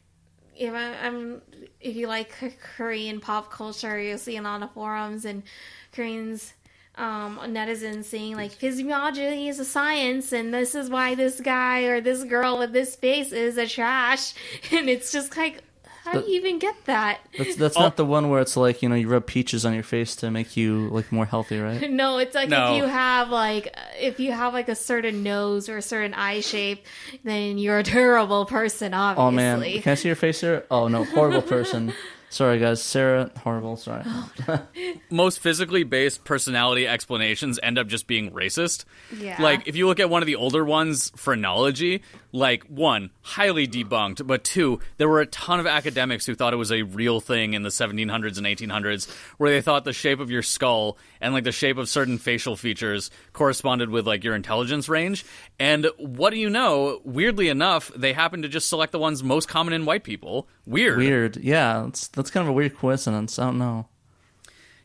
if I, I'm, if you like Korean pop culture, you'll see on the forums and Koreans. Um, netizens saying like physiology is a science, and this is why this guy or this girl with this face is a trash, and it's just like, how do you even get that? That's that's Oh. not the one where it's like you know you rub peaches on your face to make you like more healthy, right? No, it's like No. if you have like if you have like a certain nose or a certain eye shape, then you're a terrible person. Obviously. Oh man, can I see your face here? Oh no, horrible person. Sorry guys, Sarah, horrible. Sorry. Oh, most physically based personality explanations end up just being racist. Yeah. Like if you look at one of the older ones, phrenology, like one, highly debunked, but two, there were a ton of academics who thought it was a real thing in the 1700s and 1800s where they thought the shape of your skull and like the shape of certain facial features corresponded with like your intelligence range. And what do you know? Weirdly enough, they happen to just select the ones most common in white people. Weird. Weird. Yeah, that's that's kind of a weird coincidence. I don't know.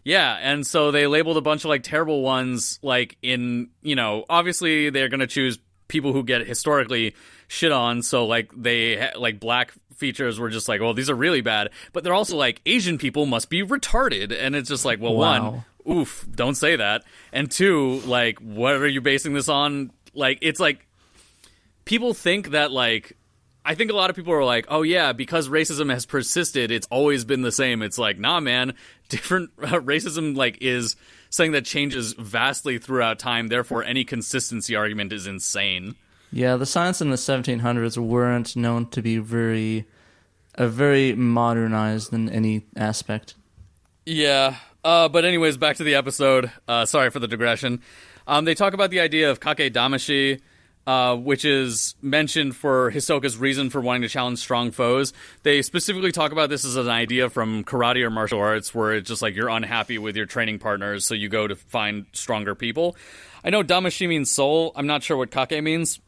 Yeah, and so they labeled a bunch of like terrible ones, like in you know, obviously they're gonna choose people who get historically shit on. So like they like black features were just like, well, these are really bad, but they're also like Asian people must be retarded, and it's just like, well, Wow. one, oof, don't say that, and two, like, what are you basing this on? Like, it's like people think that like I think a lot of people are like, "Oh yeah, because racism has persisted, it's always been the same." It's like, "Nah, man. Different uh, racism like is something that changes vastly throughout time. Therefore, any consistency argument is insane." Yeah, the science in the 1700s weren't known to be very, uh, very modernized in any aspect. Yeah. Uh, but anyways, back to the episode. Uh, sorry for the digression. Um, they talk about the idea of kake damashi. uh, which is mentioned for Hisoka's reason for wanting to challenge strong foes. They specifically talk about this as an idea from karate or martial arts, where it's just like you're unhappy with your training partners, so you go to find stronger people. I know Damashi means soul. I'm not sure what Kake means,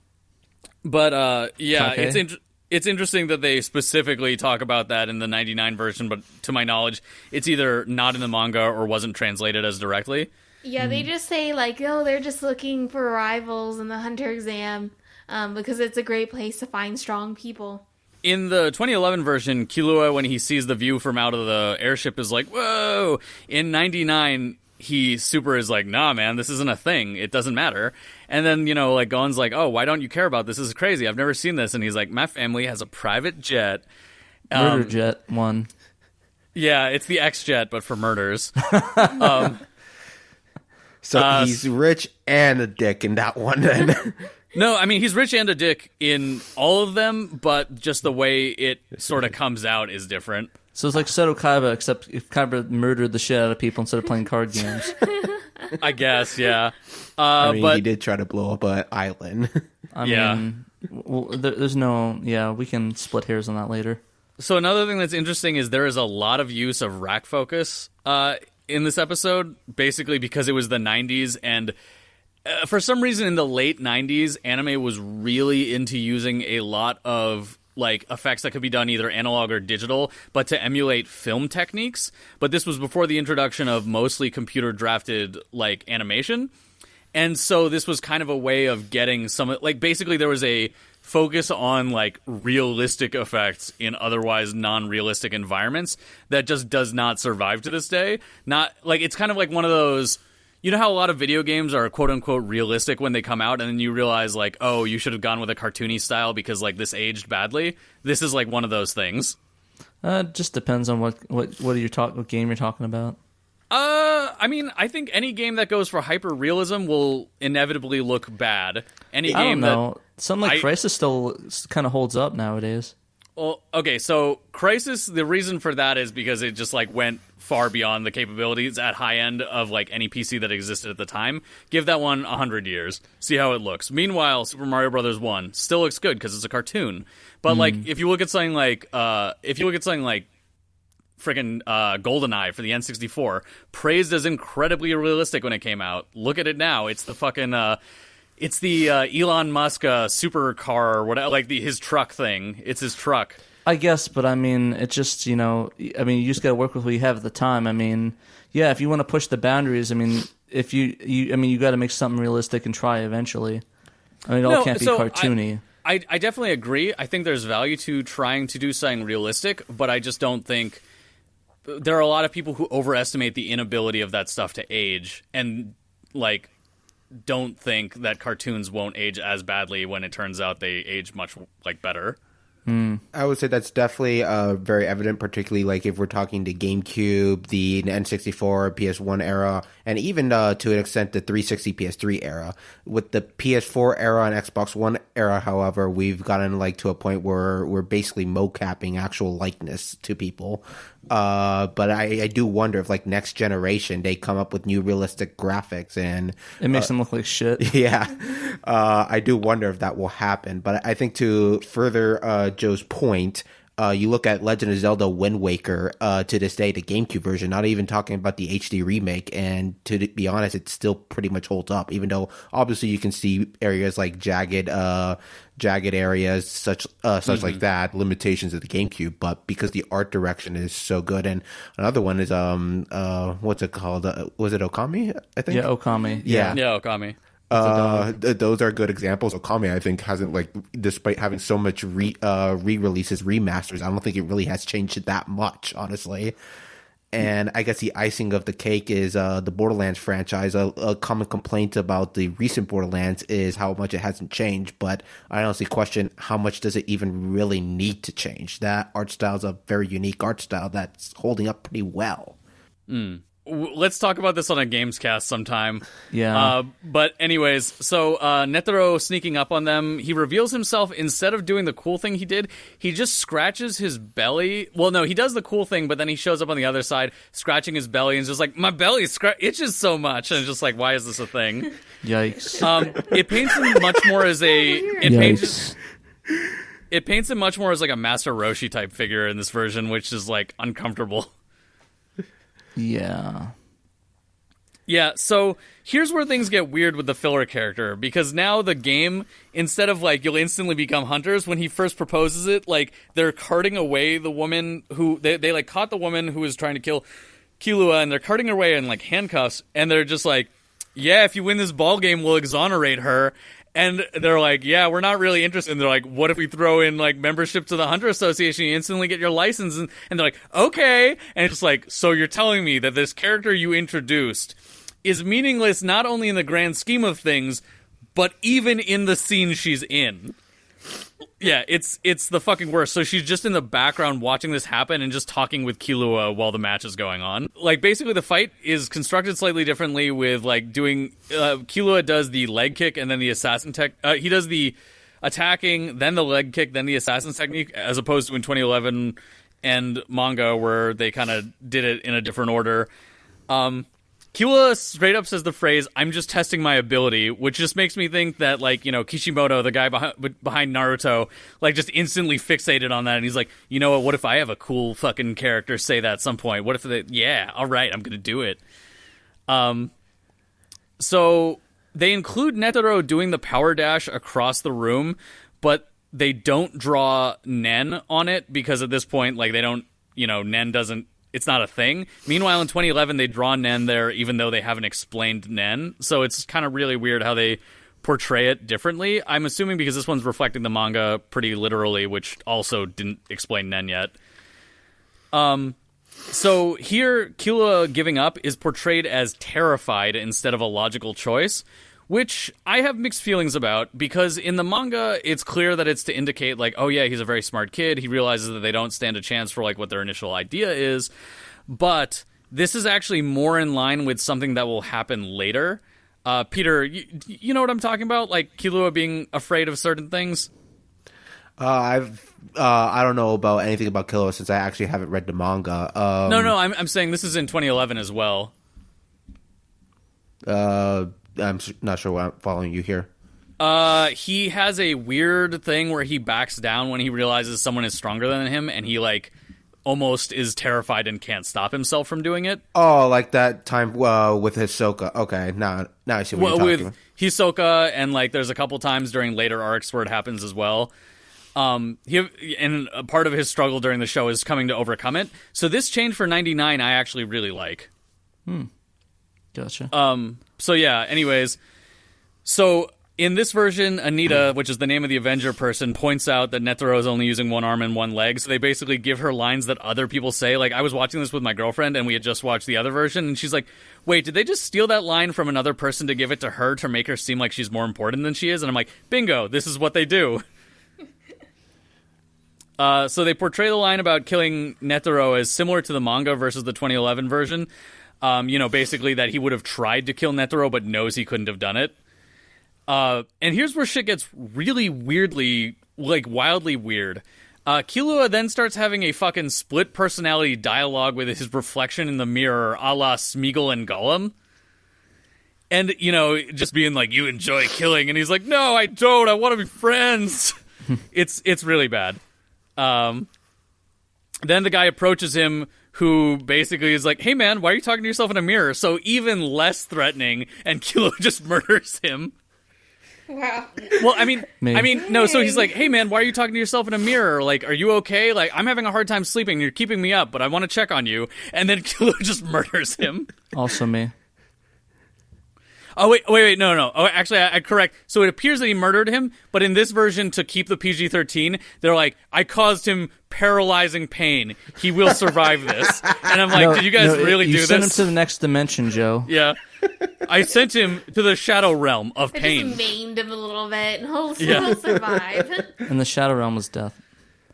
but uh, yeah, Kake? it's int- it's interesting that they specifically talk about that in the 99 version, but to my knowledge, it's either not in the manga or wasn't translated as directly. Yeah, they just say like, oh, they're just looking for rivals in the hunter exam um, because it's a great place to find strong people. In the 2011 version, Killua, when he sees the view from out of the airship, is like, "Whoa!" In '99, he super is like, "Nah, man, this isn't a thing. It doesn't matter." And then you know, like Gon's like, "Oh, why don't you care about this? This is crazy. I've never seen this." And he's like, "My family has a private jet." Murder Um, Jet one. Yeah, it's the X jet, but for murders. So Uh, he's rich and a dick in that one. Then No, I mean he's rich and a dick in all of them, but just the way it sort of comes out is different. So it's like Seto Kaiba, except if Kaiba murdered the shit out of people instead of playing card games. I guess, yeah. Uh, I mean, but he did try to blow up an island. I Yeah. mean, well, there, there's no. Yeah, we can split hairs on that later. So another thing that's interesting is there is a lot of use of rack focus uh, in this episode, basically because it was the '90s, and uh, for some reason in the late '90s, anime was really into using a lot of like effects that could be done either analog or digital, but to emulate film techniques. But this was before the introduction of mostly computer drafted like animation. And so this was kind of a way of getting some like basically there was a focus on like realistic effects in otherwise non-realistic environments that just does not survive to this day. Not like it's kind of like one of those you know how a lot of video games are quote unquote realistic when they come out and then you realize like oh you should have gone with a cartoony style because like this aged badly. This is like one of those things. Uh, it just depends on what what what are you talk what game you're talking about. Uh, I mean, I think any game that goes for hyper realism will inevitably look bad. Any I game don't know. Something like I- Crysis still kind of holds up nowadays. Well, okay, so Crysis, the reason for that is because it just like went far beyond the capabilities at high end of like any PC that existed at the time. Give that one a hundred years, see how it looks. Meanwhile, Super Mario Brothers one still looks good because it's a cartoon. But like, if you look at something like, uh, if you look at something like freaking uh, GoldenEye for the N64, praised as incredibly realistic when it came out. Look at it now; it's the fucking, uh, it's the uh, Elon Musk uh, supercar or whatever, like the his truck thing. It's his truck. I guess, but I mean, it just you know, I mean, you just got to work with what you have at the time. I mean, yeah, if you want to push the boundaries, I mean, if you you, I mean, you got to make something realistic and try eventually. I mean, it all can't be so I- cartoony. I, I definitely agree. I think there's value to trying to do something realistic, but I just don't think there are a lot of people who overestimate the inability of that stuff to age and like don't think that cartoons won't age as badly when it turns out they age much like better. I would say that's definitely uh, very evident, particularly like if we're talking to GameCube, the N64, PS1 era, and even uh, to an extent the 360, PS3 era. With the PS4 era and Xbox One era, however, we've gotten like to a point where we're basically mocapping actual likeness to people. Uh, but I, I do wonder if like next generation they come up with new realistic graphics and It makes them look like shit. yeah, uh, I do wonder if that will happen. But I think to further uh, Joe's point, uh, you look at Legend of Zelda Wind Waker uh, to this day, the GameCube version, not even talking about the HD remake. And to be honest, it still pretty much holds up, even though obviously you can see areas like jagged, uh, jagged areas, such uh, such like that, limitations of the GameCube. But because the art direction is so good, and another one is um uh what's it called? Uh, was it Okami? I think. Yeah, Okami. Yeah. Yeah, Okami. Uh, th- those are good examples. Okami, I think, hasn't like, despite having so much re uh, re-releases, remasters, I don't think it really has changed that much, honestly. And I guess the icing of the cake is uh, the Borderlands franchise. A, a common complaint about the recent Borderlands is how much it hasn't changed, but I honestly question how much does it even really need to change. That art style is a very unique art style that's holding up pretty well. w- let's talk about this on a Gamescast sometime. Yeah. Uh, but anyways, so uh, Netero sneaking up on them, he reveals himself. Instead of doing the cool thing he did, he just scratches his belly. Well, no, he does the cool thing, but then he shows up on the other side, scratching his belly, and is just like, "My belly scra- itches so much," and it's just like, "Why is this a thing?" Yikes. Um, it paints him much more as a. It paints it paints him much more as like a Master Roshi type figure in this version, which is like uncomfortable. Yeah. Yeah, so here's where things get weird with the filler character because now the game, instead of like you'll instantly become hunters, when he first proposes it, like they're carting away the woman who they, they like caught the woman who was trying to kill Killua and they're carting her away in like handcuffs and they're just like, Yeah, if you win this ball game, we'll exonerate her. And they're like, yeah, we're not really interested. And they're like, what if we throw in like membership to the Hunter Association? You instantly get your license. And, and they're like, okay. And it's like, so you're telling me that this character you introduced is meaningless not only in the grand scheme of things, but even in the scene she's in. Yeah, it's it's the fucking worst. So she's just in the background watching this happen and just talking with Killua while the match is going on. Like basically the fight is constructed slightly differently with like doing uh, Killua does the leg kick and then the assassin tech uh, he does the attacking, then the leg kick, then the assassin technique as opposed to in 2011 and manga where they kind of did it in a different order. Um Killua straight up says the phrase, I'm just testing my ability, which just makes me think that, like, you know, Kishimoto, the guy behind, behind Naruto, like, just instantly fixated on that. And he's like, you know what? What if I have a cool fucking character say that at some point? What if they, yeah, all right, I'm going to do it. Um, so they include Netero doing the power dash across the room, but they don't draw Nen on it because at this point, like, they don't, you know, Nen doesn't it's not a thing. Meanwhile, in 2011, they draw Nen there, even though they haven't explained Nen. So it's kind of really weird how they portray it differently. I'm assuming because this one's reflecting the manga pretty literally, which also didn't explain Nen yet. Um, so here, Killua giving up is portrayed as terrified instead of a logical choice, which I have mixed feelings about because in the manga, it's clear that it's to indicate, like, oh yeah, he's a very smart kid. He realizes that they don't stand a chance for, like, what their initial idea is. But this is actually more in line with something that will happen later. Uh, Peter, you, you know what I'm talking about? Like, Killua being afraid of certain things? Uh, I've uh, I don't know about anything about Killua since I actually haven't read the manga. Um, No, no, I'm, I'm saying this is in 2011 as well. Uh, I'm not sure why I'm following you here. Uh, he has a weird thing where he backs down when he realizes someone is stronger than him, and he like almost is terrified and can't stop himself from doing it. Oh, like that time uh, with Hisoka. Okay, now now I see what Well, you're with talking about. Hisoka, and like there's a couple times during later arcs where it happens as well. Um, he and a part of his struggle during the show is coming to overcome it. So this change for 99, I actually really like. Hmm. Gotcha. Um, so yeah, anyways, so in this version, Anita, which is the name of the Avenger person, points out that Netero is only using one arm and one leg. So they basically give her lines that other people say. Like I was watching this with my girlfriend, and we had just watched the other version, and she's like, "Wait, did they just steal that line from another person to give it to her to make her seem like she's more important than she is?" And I'm like, "Bingo! This is what they do." Uh, so they portray the line about killing Netero as similar to the manga versus the 2011 version. Um, you know, basically that he would have tried to kill Netero but knows he couldn't have done it. Uh, and here's where shit gets really weirdly, like wildly weird. Uh, Killua then starts having a fucking split personality dialogue with his reflection in the mirror, a la Smeagol and Gollum. And, you know, just being like, you enjoy killing. And he's like, no, I don't. I want to be friends. it's, it's really bad. Um, then the guy approaches him who basically is like, "Hey man, why are you talking to yourself in a mirror?" So even less threatening, and Killua just murders him. Wow. Well, I mean, Me. I mean, no. So he's like, "Hey man, why are you talking to yourself in a mirror? Like, are you okay? Like, I'm having a hard time sleeping. You're keeping me up, but I want to check on you." And then Killua just murders him. also me. Oh wait, wait, wait, no, no. Oh, actually, I, I correct. So it appears that he murdered him, but in this version, to keep the PG-13, they're like, "I caused him paralyzing pain. He will survive this." And I'm like, No, "Did you guys no, really you do sent this?" him to the next dimension, Joe. yeah, I sent him to the shadow realm of I pain. just maimed him a little bit, and he'll, Yeah. he'll survive. And the Shadow Realm was death.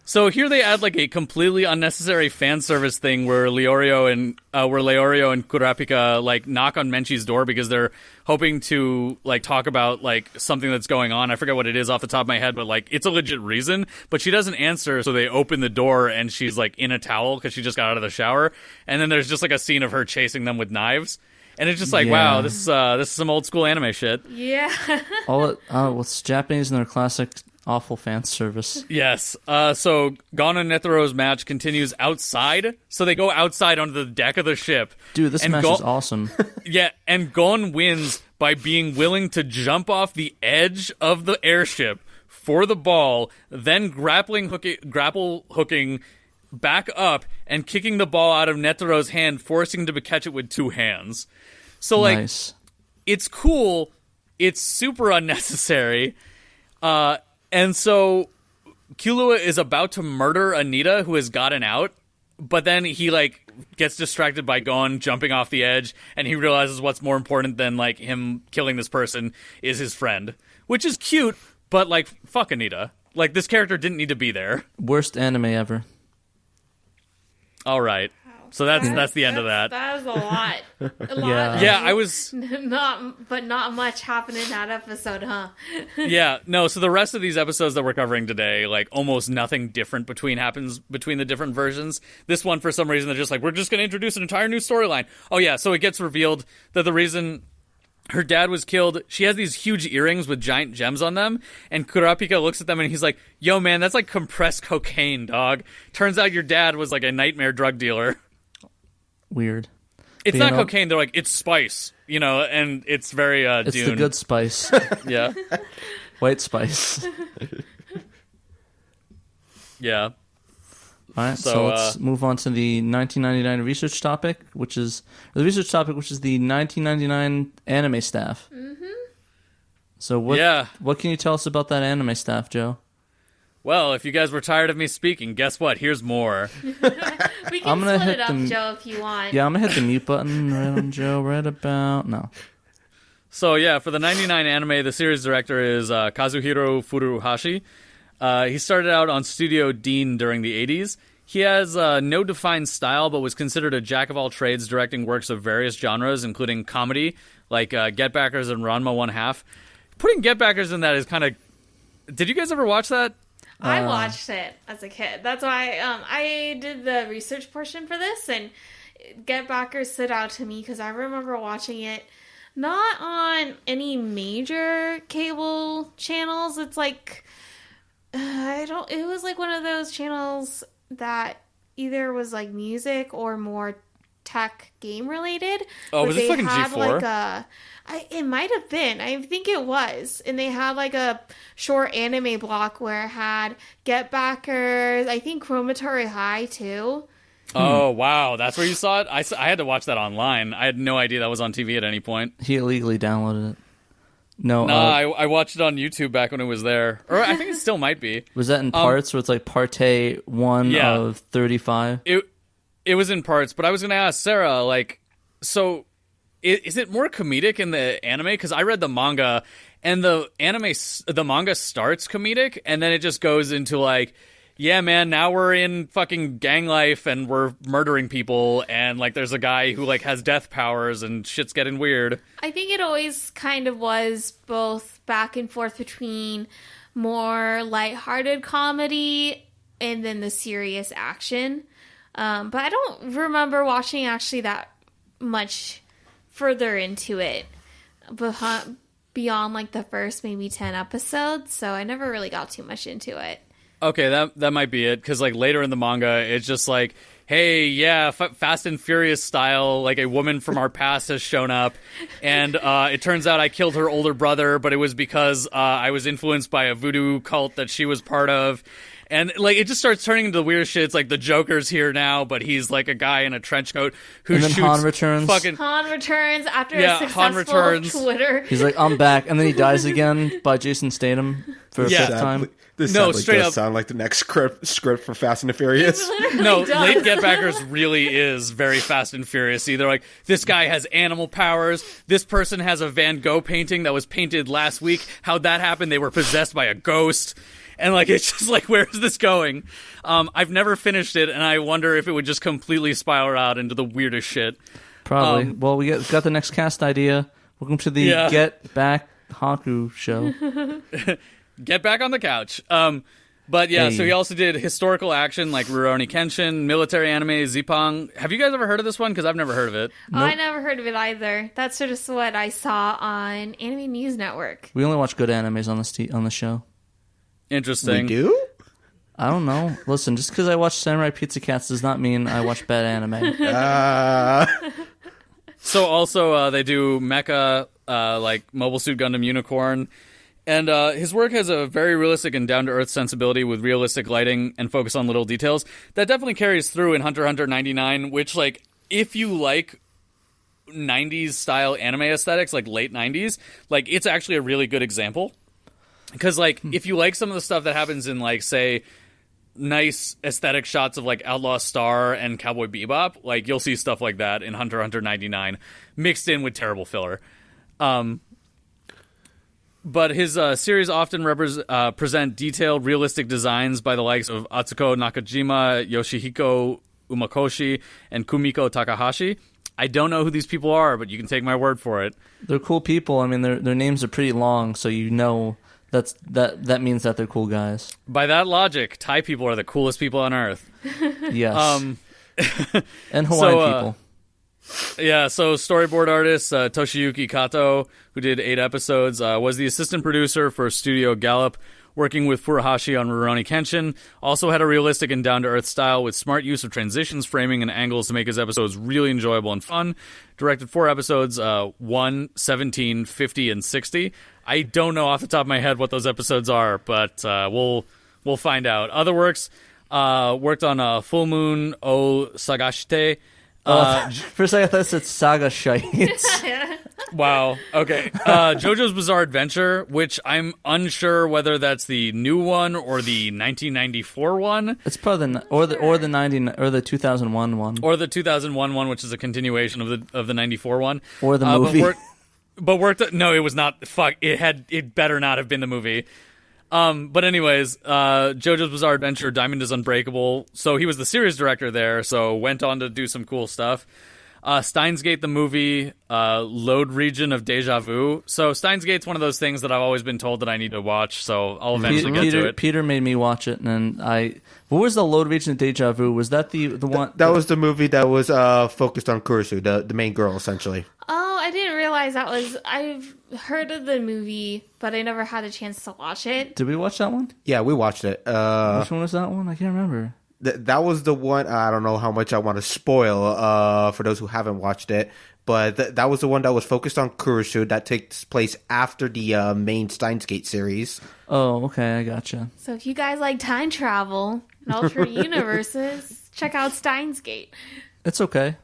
So here they add like a completely unnecessary fan service thing where Leorio and uh, where Leorio and Kurapika like knock on Menchi's door because they're hoping to like talk about like something that's going on. I forget what it is off the top of my head, but like it's a legit reason. But she doesn't answer, so they open the door and she's like in a towel because she just got out of the shower. And then there's just like a scene of her chasing them with knives. And it's just like, Yeah. wow, this uh, this is some old school anime shit. Yeah. All it, uh, well, it's Japanese and their classic awful fan service. Yes. Uh, so Gon and Netero's match continues outside. So they go outside onto the deck of the ship. Dude, this And match Gon- is awesome. Yeah, and Gon wins by being willing to jump off the edge of the airship for the ball, then grappling hooking, grapple hooking back up and kicking the ball out of Netero's hand, forcing him to catch it with two hands. So like nice. it's cool. It's super unnecessary. Uh, and so Killua is about to murder Anita, who has gotten out, but then he like gets distracted by Gon jumping off the edge, and he realizes what's more important than like him killing this person is his friend, which is cute, but like fuck Anita. Like this character didn't need to be there. Worst anime ever. All right. So that's that's the end of that. That is a lot. A lot. Yeah. Yeah, I was Not, but not much happened in that episode, huh? yeah no so the rest of these episodes that we're covering today like almost nothing different between happens between the different versions this one for some reason they're just like we're just going to introduce an entire new storyline oh yeah so it gets revealed that the reason her dad was killed she has these huge earrings with giant gems on them and kurapika looks at them and he's like yo man that's like compressed cocaine dog turns out your dad was like a nightmare drug dealer Weird. it's You not know- cocaine they're like it's spice you know and it's very uh It's dune the good spice. yeah White spice. yeah All right, so, So, let's uh, move on to the 1999 research topic, which is the research topic, which is the 1999 anime staff. Mm-hmm. So what? Yeah. What can you tell us about that anime staff, Joe? Well, if you guys were tired of me speaking, guess what? Here's more. We can I'm gonna split hit it up, them- Joe, if you want. Yeah, I'm gonna hit the mute button right on Joe right about no. So yeah, for the 99 anime, the series director is uh, Kazuhiro Furuhashi. Uh, he started out on Studio Deen during the 80s. He has uh, no defined style, but was considered a jack of all trades, directing works of various genres, including comedy, like uh, Get Backers and Ranma One Half. Putting Get Backers in that is kind of. Did you guys ever watch that? I Uh, watched it as a kid. That's why um, I did the research portion for this, and Get Backers stood out to me because I remember watching it not on any major cable channels. It's like uh, I don't. It was like one of those channels that either was like music or more tech game related. Oh, was it fucking had, G4? Like a, I, it might have been. I think it was, and they had like a short anime block where it had Get Backers. I think Cromartie High too. Oh wow, that's where you saw it. I, I had to watch that online. I had no idea that was on TV at any point. He illegally downloaded it. No, No, uh, I, I watched it on YouTube back when it was there, or I think it still might be. was that in parts where it's like parte one um, Yeah. of thirty-five? it it was in parts, but I was going to ask Sarah, like, so is, it more comedic in the anime? Because I read the manga, and the anime, the manga starts comedic, and then it just goes into like, yeah, man, now we're in fucking gang life, and we're murdering people, and like, there's a guy who like has death powers, and shit's getting weird. I think it always kind of was both back and forth between more lighthearted comedy and then the serious action. Um, but I don't remember watching actually that much further into it behi- beyond like the first maybe 10 episodes. So I never really got too much into it. Okay, that that might be it. Because like later in the manga, it's just like, hey, yeah, F- Fast and Furious style, like a woman from our past has shown up, and uh, it turns out I killed her older brother, but it was because uh, I was influenced by a voodoo cult that she was part of. And like it just starts turning into weird shit. It's like the Joker's here now, but he's like a guy in a trench coat who And then shoots Han returns. Fucking Han returns after Yeah, a Han successful returns. Twitter. He's like, I'm back, and then he dies again by Jason Statham for a Yeah. fifth time. This No, sadly straight does up. sound like the next script script for Fast and the Furious. No, does. Late Get Backers really is very fast and furious. They're like, this guy has animal powers. This person has a Van Gogh painting that was painted last week. How'd that happen? They were possessed by a ghost. And like it's just like where is this going? Um, I've never finished it, and I wonder if it would just completely spiral out into the weirdest shit. Probably. Um, well, we got, got the next cast idea. Welcome to the Yeah. Get Back Haku show. Get back on the couch. Um, but yeah, so Hey. he also did historical action like Rurouni Kenshin, military anime, Zipang. Have you guys ever heard of this one? Because I've never heard of it. Oh, I never heard of it either. That's just what I saw on Anime News Network. we only watch good animes on this t- on the show. Interesting. We do? I don't know. Listen, just because I watch Samurai Pizza Cats does not mean I watch bad anime. Uh, So also uh, they do mecha, uh, like Mobile Suit Gundam Unicorn, and uh, his work has a very realistic and down to earth sensibility with realistic lighting and focus on little details. That definitely carries through in Hunter Hunter ninety nine, which like if you like 90s style anime aesthetics like late 90s like it's actually a really good example because like if you like some of the stuff that happens in like say nice aesthetic shots of like Outlaw Star and Cowboy Bebop, like you'll see stuff like that in Hunter Hunter 99 mixed in with terrible filler. Um, but his uh, series often repres uh, present detailed, realistic designs by the likes of Atsuko Nakajima, Yoshihiko Umakoshi, and Kumiko Takahashi. I don't know who these people are, but you can take my word for it. they're cool people. I mean, their their names are pretty long, so you know that's that that means that they're cool guys. By that logic, Thai people are the coolest people on earth. Yes. Um, and Hawaiian so, uh, people. Yeah, so storyboard artist uh, Toshiyuki Kato, who did eight episodes, uh, was the assistant producer for Studio Gallop, working with Furuhashi on Rurouni Kenshin. Also had a realistic and down to earth style with smart use of transitions, framing, and angles to make his episodes really enjoyable and fun. Directed four episodes, uh, 1, 17, 50, and 60. I don't know off the top of my head what those episodes are, but uh, we'll we'll find out. Other works uh, worked on uh, Full Moon O Sagashite. Uh, For a second, I thought it said Saga Shites. Wow. Okay. Uh, JoJo's Bizarre Adventure, which I'm unsure whether that's the new one or the 1994 one it's probably the or the or the ninety or the two thousand one one. or the 2001 one, which is a continuation of the of the 94 one Or the Uh, movie. But worked, but worked. No, it was not. Fuck. It had. It better not have been the movie. Um, but anyways, uh, JoJo's Bizarre Adventure, Diamond is Unbreakable. So he was the series director there. So went on to do some cool stuff. Uh, Steins Gate, the movie, uh, Load Region of Deja Vu. So Steins Gate's one of those things that I've always been told that I need to watch. So I'll eventually Peter, get to it. Peter made me watch it, and then I. What was the load region of Deja Vu? Was that the the one that was the movie that was uh, focused on Kurisu, the, the main girl, essentially. Oh, I didn't realize that was. I've heard of the movie, but I never had a chance to watch it. Did we watch that one? Yeah, we watched it. Uh, Which one was that one? I can't remember. th- that was the one. I don't know how much I want to spoil uh, for those who haven't watched it, but th- that was the one that was focused on Kurisu that takes place after the uh, main Steins Gate series. Oh, okay, I gotcha. So if you guys like time travel and alternate universes, check out Steins Gate. It's okay.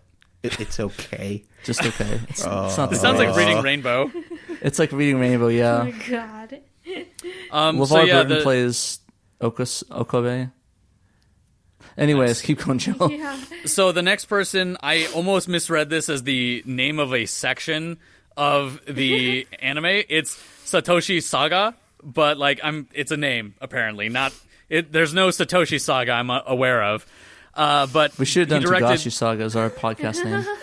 It, it's okay. Just okay. It's, it's not the It sounds like reading Rainbow. It's like reading Rainbow. Yeah. Oh my god. Um, LeVar so yeah, Burton the, plays Okus Okabe. Anyways, keep going, Joe. Yeah. So the next person, I almost misread this as the name of a section of the anime. It's Satoshi Saga, but like I'm, it's a name apparently. Not it. There's no Satoshi Saga I'm uh, aware of. Uh, but We should have done directed, Togashi Saga as our podcast name.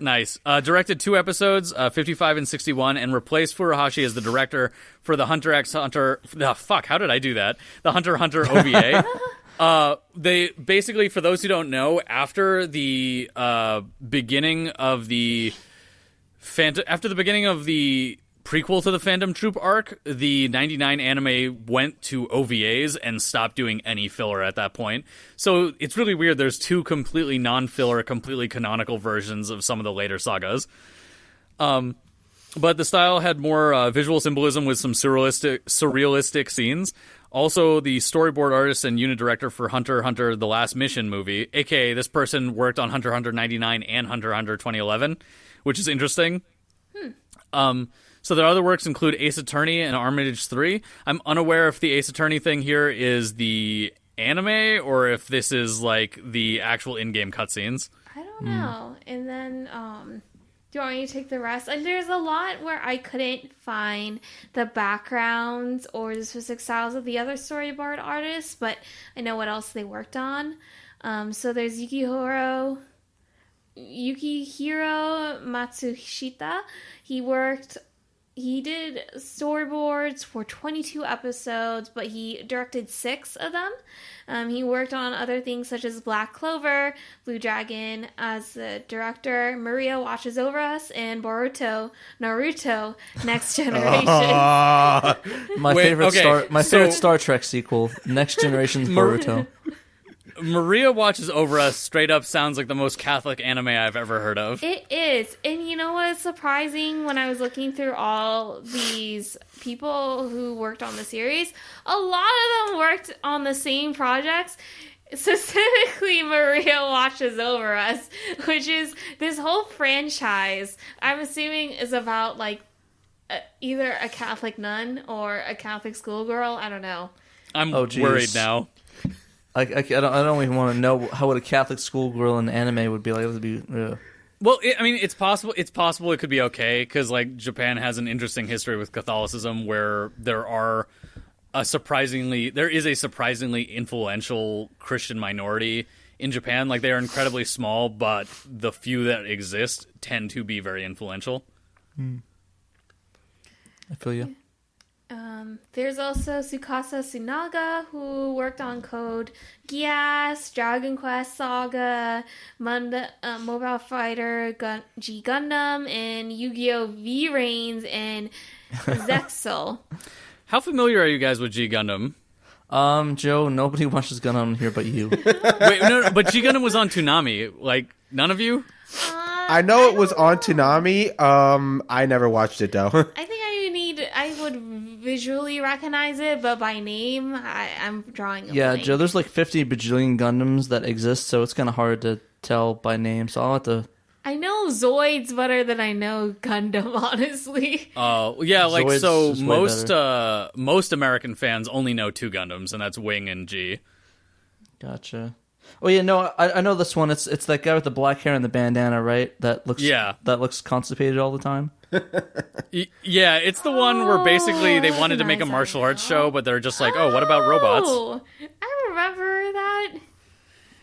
Nice. Uh, directed two episodes, uh, 55 and 61, and replaced Furuhashi as the director for the Hunter x Hunter. The fuck, how did I do that? The Hunter Hunter OVA. uh, they basically, for those who don't know, after the uh, beginning of the Phantom, after the beginning of the prequel to the Phantom Troop arc, the 99 anime went to OVAs and stopped doing any filler at that point. So it's really weird. There's two completely non-filler, completely canonical versions of some of the later sagas. Um, but the style had more uh, visual symbolism with some surrealistic, surrealistic scenes. Also, the storyboard artist and unit director for Hunter Hunter: The Last Mission movie, aka this person worked on Hunter Hunter 99 and Hunter Hunter 2011, which is interesting. Um, so their other works include Ace Attorney and Armitage 3. I'm unaware if the Ace Attorney thing here is the anime or if this is like the actual in-game cutscenes. I don't know. And then um Do you want me to take the rest? And there's a lot where I couldn't find the backgrounds or the specific styles of the other storyboard artists, but I know what else they worked on. Um, so there's Yukihiro Yukihiro Matsushita. He worked he did storyboards for 22 episodes, but he directed six of them. Um, he worked on other things such as Black Clover, Blue Dragon as the director, Maria Watches Over Us, and Boruto, Naruto, Next Generation. My Wait, favorite okay, Star my so- favorite Star Trek sequel, Next Generation's Boruto. Maria watches over us. Straight up sounds like the most Catholic anime I've ever heard of. It is. And you know what's surprising when I was looking through all these people who worked on the series? A lot of them worked on the same projects. Specifically, Maria Watches Over Us, which is this whole franchise, I'm assuming is about like a, either a Catholic nun or a Catholic schoolgirl. I don't know. I'm Oh, worried now. I, I, I don't, I don't even want to know how what a Catholic schoolgirl in anime would be like. It would be ugh. Well, it, I mean, it's possible. It's possible it could be okay because like Japan has an interesting history with Catholicism, where there are a surprisingly there is a surprisingly influential Christian minority in Japan. Like they are incredibly small, but the few that exist tend to be very influential. Hmm. I feel you. Um, there's also Tsukasa Sunaga, who worked on Code Geass, Dragon Quest Saga, Munda, uh, Mobile Fighter Gun- G Gundam, and Yu-Gi-Oh! V-Rains and Zexal. How familiar are you guys with G Gundam? Um, Joe, nobody watches Gundam here but you. Wait, no, no, but G Gundam was on Toonami. Like none of you. I know it was on Toonami. Um, I never watched it though. I think I need, I would visually recognize it, but by name, I, I'm drawing a yeah, blank. Joe, there's like 50 bajillion Gundams that exist, so it's kind of hard to tell by name. So I'll have to. I know Zoids better than I know Gundam, honestly. Oh yeah, like Zoid's so most uh most American fans only know two Gundams, and that's Wing and G. Gotcha. Oh yeah, no, I, I know this one. It's it's that guy with the black hair and the bandana, right? That looks Yeah. that looks constipated all the time. Y- yeah, it's the one where basically they Oh, wanted to make a martial arts now. show, but they're just like, oh, what about robots? Oh, I remember that.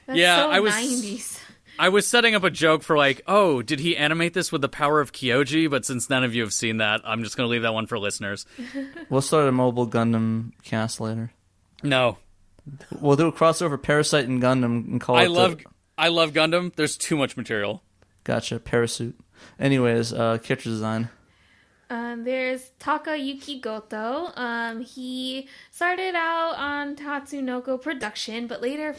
That's Yeah, so I was- 90s. I was setting up a joke for like, oh, did he animate this with the power of Kyoji? But since none of you have seen that, I'm just gonna leave that one for listeners. We'll start a mobile Gundam cast later. No, We'll do a crossover Parasite and Gundam and call I it. the- love I love Gundam. There's too much material. Gotcha, Parasuit. Anyways, uh, character design. Um, there's Takayuki Goto. Um, he started out on Tatsunoko Production, but later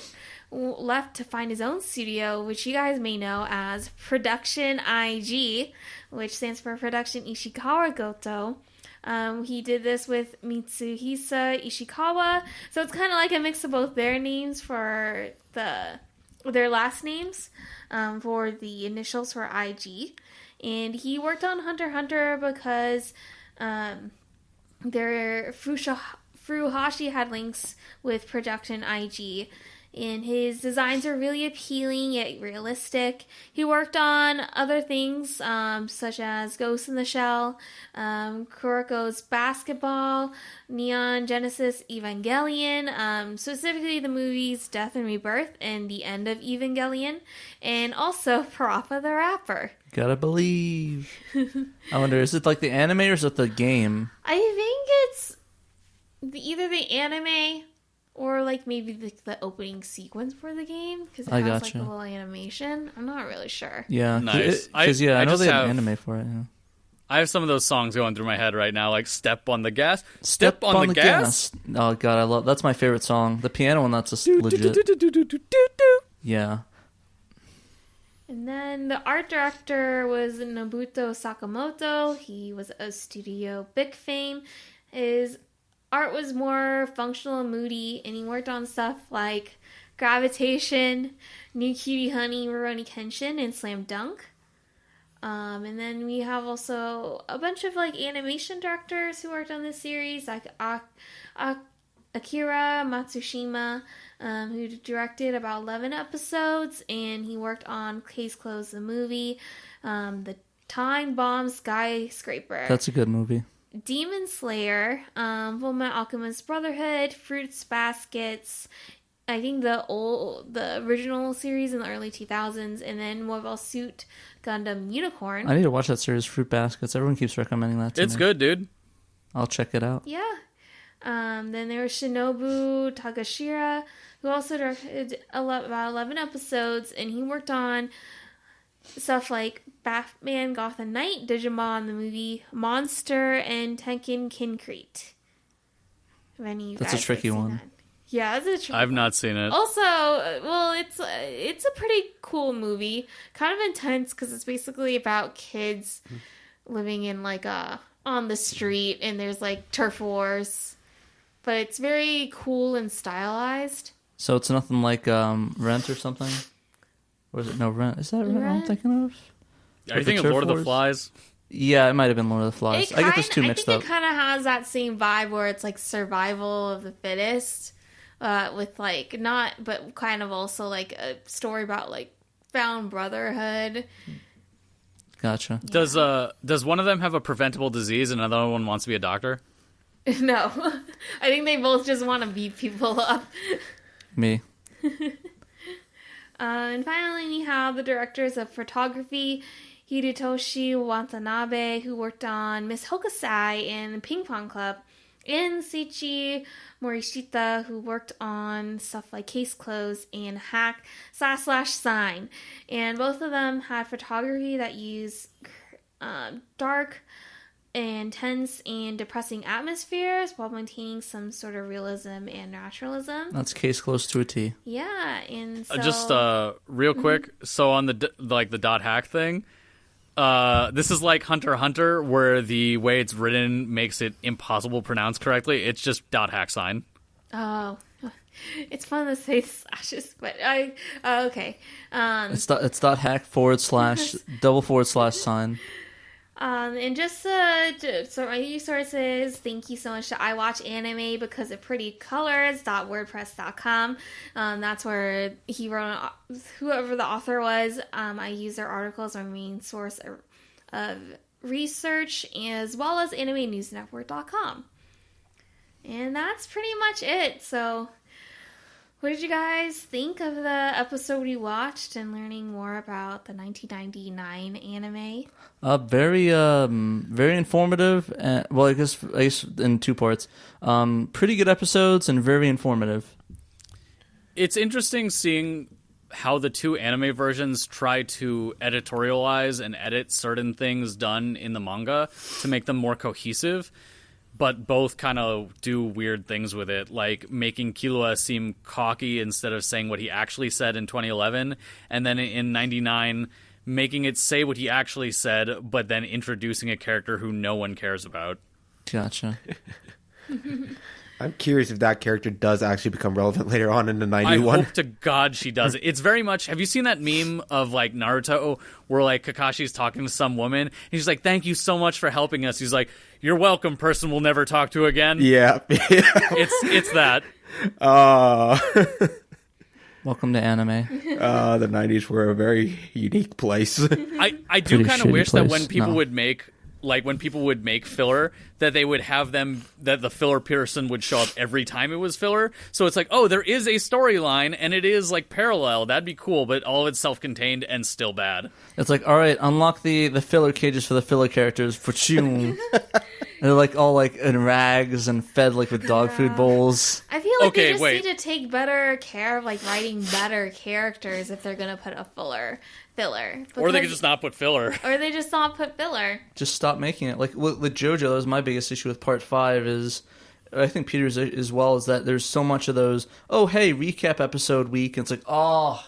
left to find his own studio, which you guys may know as Production IG, which stands for Production Ishikawa Goto. Um, he did this with Mitsuhisa Ishikawa, so it's kind of like a mix of both their names for the their last names um, for the initials for IG. And he worked on Hunter Hunter because um, their Furuhashi had links with Production IG. And his designs are really appealing yet realistic. He worked on other things um, such as Ghost in the Shell, um, Kuroko's Basketball, Neon Genesis Evangelion, um, specifically the movies Death and Rebirth and The End of Evangelion, and also Parappa the Rapper. Gotta believe. I wonder, is it like the anime or is it the game? I think it's either the anime or like maybe the, the opening sequence for the game because it I has gotcha. like a little animation. I'm not really sure. Yeah, Nice. Because I- yeah, I, I know they have, have- anime for it. Yeah. I have some of those songs going through my head right now, like "Step on the Gas," "Step, on, the, gas." Oh god, I love that's my favorite song. The piano one, that's just legit. Yeah, And then the art director was Nobuto Sakamoto. He was a Studio Big fame. His art was more functional and moody, and he worked on stuff like Gravitation, New Cutie Honey, Rurouni Kenshin, and Slam Dunk. Um, and then we have also a bunch of like animation directors who worked on this series, like Ak- Ak- Akira Matsushima, um, who directed about 11 episodes, and he worked on Case Closed, the movie, um, the Time Bomb Skyscraper. That's a good movie. Demon Slayer, um, Fullmetal Alchemist Brotherhood, Fruits Baskets. I think the old, the original series in the early 2000s, and then Mobile Suit Gundam Unicorn. I need to watch that series, Fruit Baskets. Everyone keeps recommending that to It's me. good, dude. I'll check it out. Yeah. Um, then there was Shinobu Takashira, who also directed ele- about 11 episodes, and he worked on stuff like Batman Gotham Knight, Digimon, the movie Monster, and Tekkonkinkreet. If any That's a tricky one. that. Yeah, it's a tricky I've not seen it. also, uh, well, it's uh, it's a pretty cool movie. Kind of intense because it's basically about kids living in like a on the street, and there's like turf wars. But it's very cool and stylized. So it's nothing like um, Rent or something? Or is it no Rent? Is that Rent, I'm Rent? thinking of? Are you the thinking of Lord of the Wars? Flies? Yeah, it might have been Lord of the Flies. It I get those kind- two mixed I up. think it kind of has that same vibe where it's like survival of the fittest, uh, with like not, but kind of also like a story about like found brotherhood. Gotcha. Does uh does one of them have a preventable disease and another one wants to be a doctor? no, I think they both just want to beat people up. Me. Uh, and finally, we have the directors of photography, Hidetoshi Watanabe, who worked on Miss Hokusai and Ping Pong Club, and Seichi Morishita, who worked on stuff like Case Close and Hack slash slash Sign. And both of them had photography that used uh, dark, intense, and depressing atmospheres while maintaining some sort of realism and naturalism. That's case close to a T. Yeah, and so Uh, Just uh real quick, so on the like the dot hack thing, uh this is like Hunter Hunter where the way it's written makes it impossible to pronounce correctly. It's just dot hack sign. Oh, it's fun to say slashes, but I oh, okay. Um, It's dot, it's dot hack forward slash double forward slash sign. Um, and just uh, j- so my source thank you so much to I watch anime because of pretty colors. WordPress.com. Um, that's where he wrote. Whoever the author was, um, I use their articles my main source of, of research, as well as AnimeNewsNetwork.com. And that's pretty much it. So. What did you guys think of the episode we watched and learning more about the 1999 anime? Uh, very um, very informative. And, well, I guess I guess in two parts. Um, pretty good episodes and very informative. It's interesting seeing how the two anime versions try to editorialize and edit certain things done in the manga to make them more cohesive, but both kind of do weird things with it, like making Killua seem cocky instead of saying what he actually said in 2011, and then in 99 making it say what he actually said, but then introducing a character who no one cares about. Gotcha. I'm curious if that character does actually become relevant later on in the I 91. hope to God she does it. It's very much. Have you seen that meme of like Naruto where like Kakashi's talking to some woman? And he's like, "Thank you so much for helping us." He's like, "You're welcome, person we'll never talk to again." Yeah. It's it's that. uh, Welcome to anime. uh, the 90s were a very unique place. I I do kind of shitty wish that when people No. would make like when people would make filler that they would have them that the filler Pearson would show up every time it was filler so it's like oh there is a storyline and it is like parallel that'd be cool but all of it's self-contained and still bad It's like, all right, unlock the the filler cages for the filler characters. For and they're like all like in rags and fed like with dog food bowls. I feel like Okay, they just wait. need to take better care of like writing better characters if they're gonna put a filler filler. or they could just not put filler or they just not put filler. Just stop making it. Like with, with JoJo, that was my biggest issue with Part Five. Is I think Peter's as well is that there's so much of those. Oh, hey, recap episode week. And it's like, oh,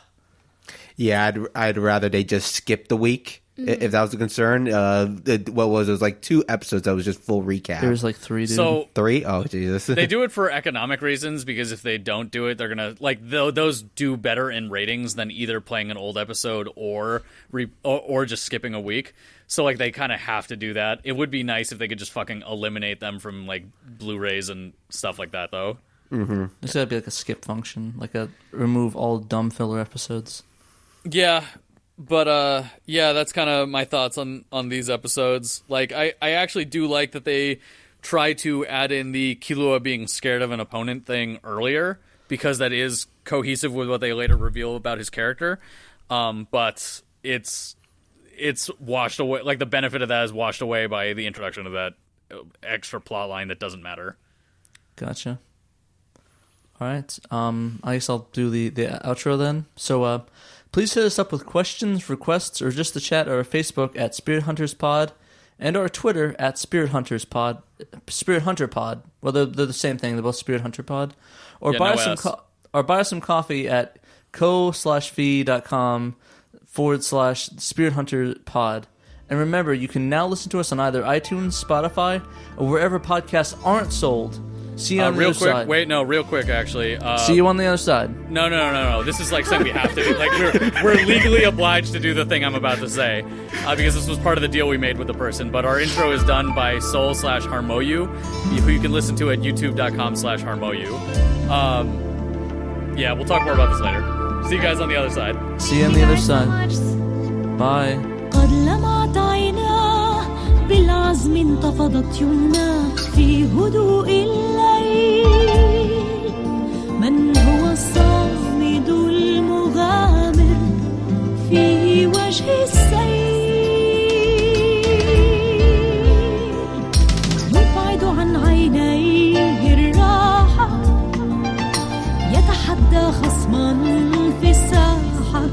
yeah, I'd, I'd rather they just skip the week i if that was the concern. Uh, it, what was it? it was like two episodes that was just full recap. there was like three. Dude. so Three? Oh, Jesus. they do it for economic reasons because if they don't do it, they're gonna like tho- those do better in ratings than either playing an old episode or re- or, or just skipping a week. So like they kind of have to do that. It would be nice if they could just fucking eliminate them from like Blu-rays and stuff like that, though. there's gotta be like a skip function, like a remove all dumb filler episodes. Yeah, but uh yeah that's kind of my thoughts on on these episodes like i i actually do like that they try to add in the Killua being scared of an opponent thing earlier because that is cohesive with what they later reveal about his character um but it's it's washed away like the benefit of that is washed away by the introduction of that extra plot line that doesn't matter Gotcha. All right. Um, I guess I'll do the, the outro then. So, uh, please hit us up with questions, requests, or just the chat or Facebook at Spirit Hunters Pod, and our Twitter at Spirit Hunters Pod, Spirit Hunter Pod. Well, they're, they're the same thing. They're both Spirit Hunter Pod. Or Yeah, buy no us some co- or buy us some coffee at co slash fee dot com forward slash Spirit Hunter Pod. And remember, you can now listen to us on either iTunes, Spotify, or wherever podcasts aren't sold. See you uh, on the real other quick side. wait no real quick actually uh See you on the other side. No, no, no, no, no. This is like something we have to do. Like we're we're legally obliged to do the thing I'm about to say, uh, because this was part of the deal we made with the person. But our intro is done by Soul slash Harmoyu, who you can listen to at YouTube.com slash Harmoyu. Um, yeah, we'll talk more about this later. See you guys on the other side. See you on the other side. Bye. بالعزم انتفضت يمناه في هدوء الليل. من هو الصامد المغامر في وجه السيل؟ يبعد عن عينيه الراحة يتحدى خصما في الساحة.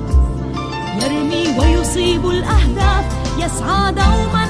يرمي ويصيب الأهداف يسعى دوما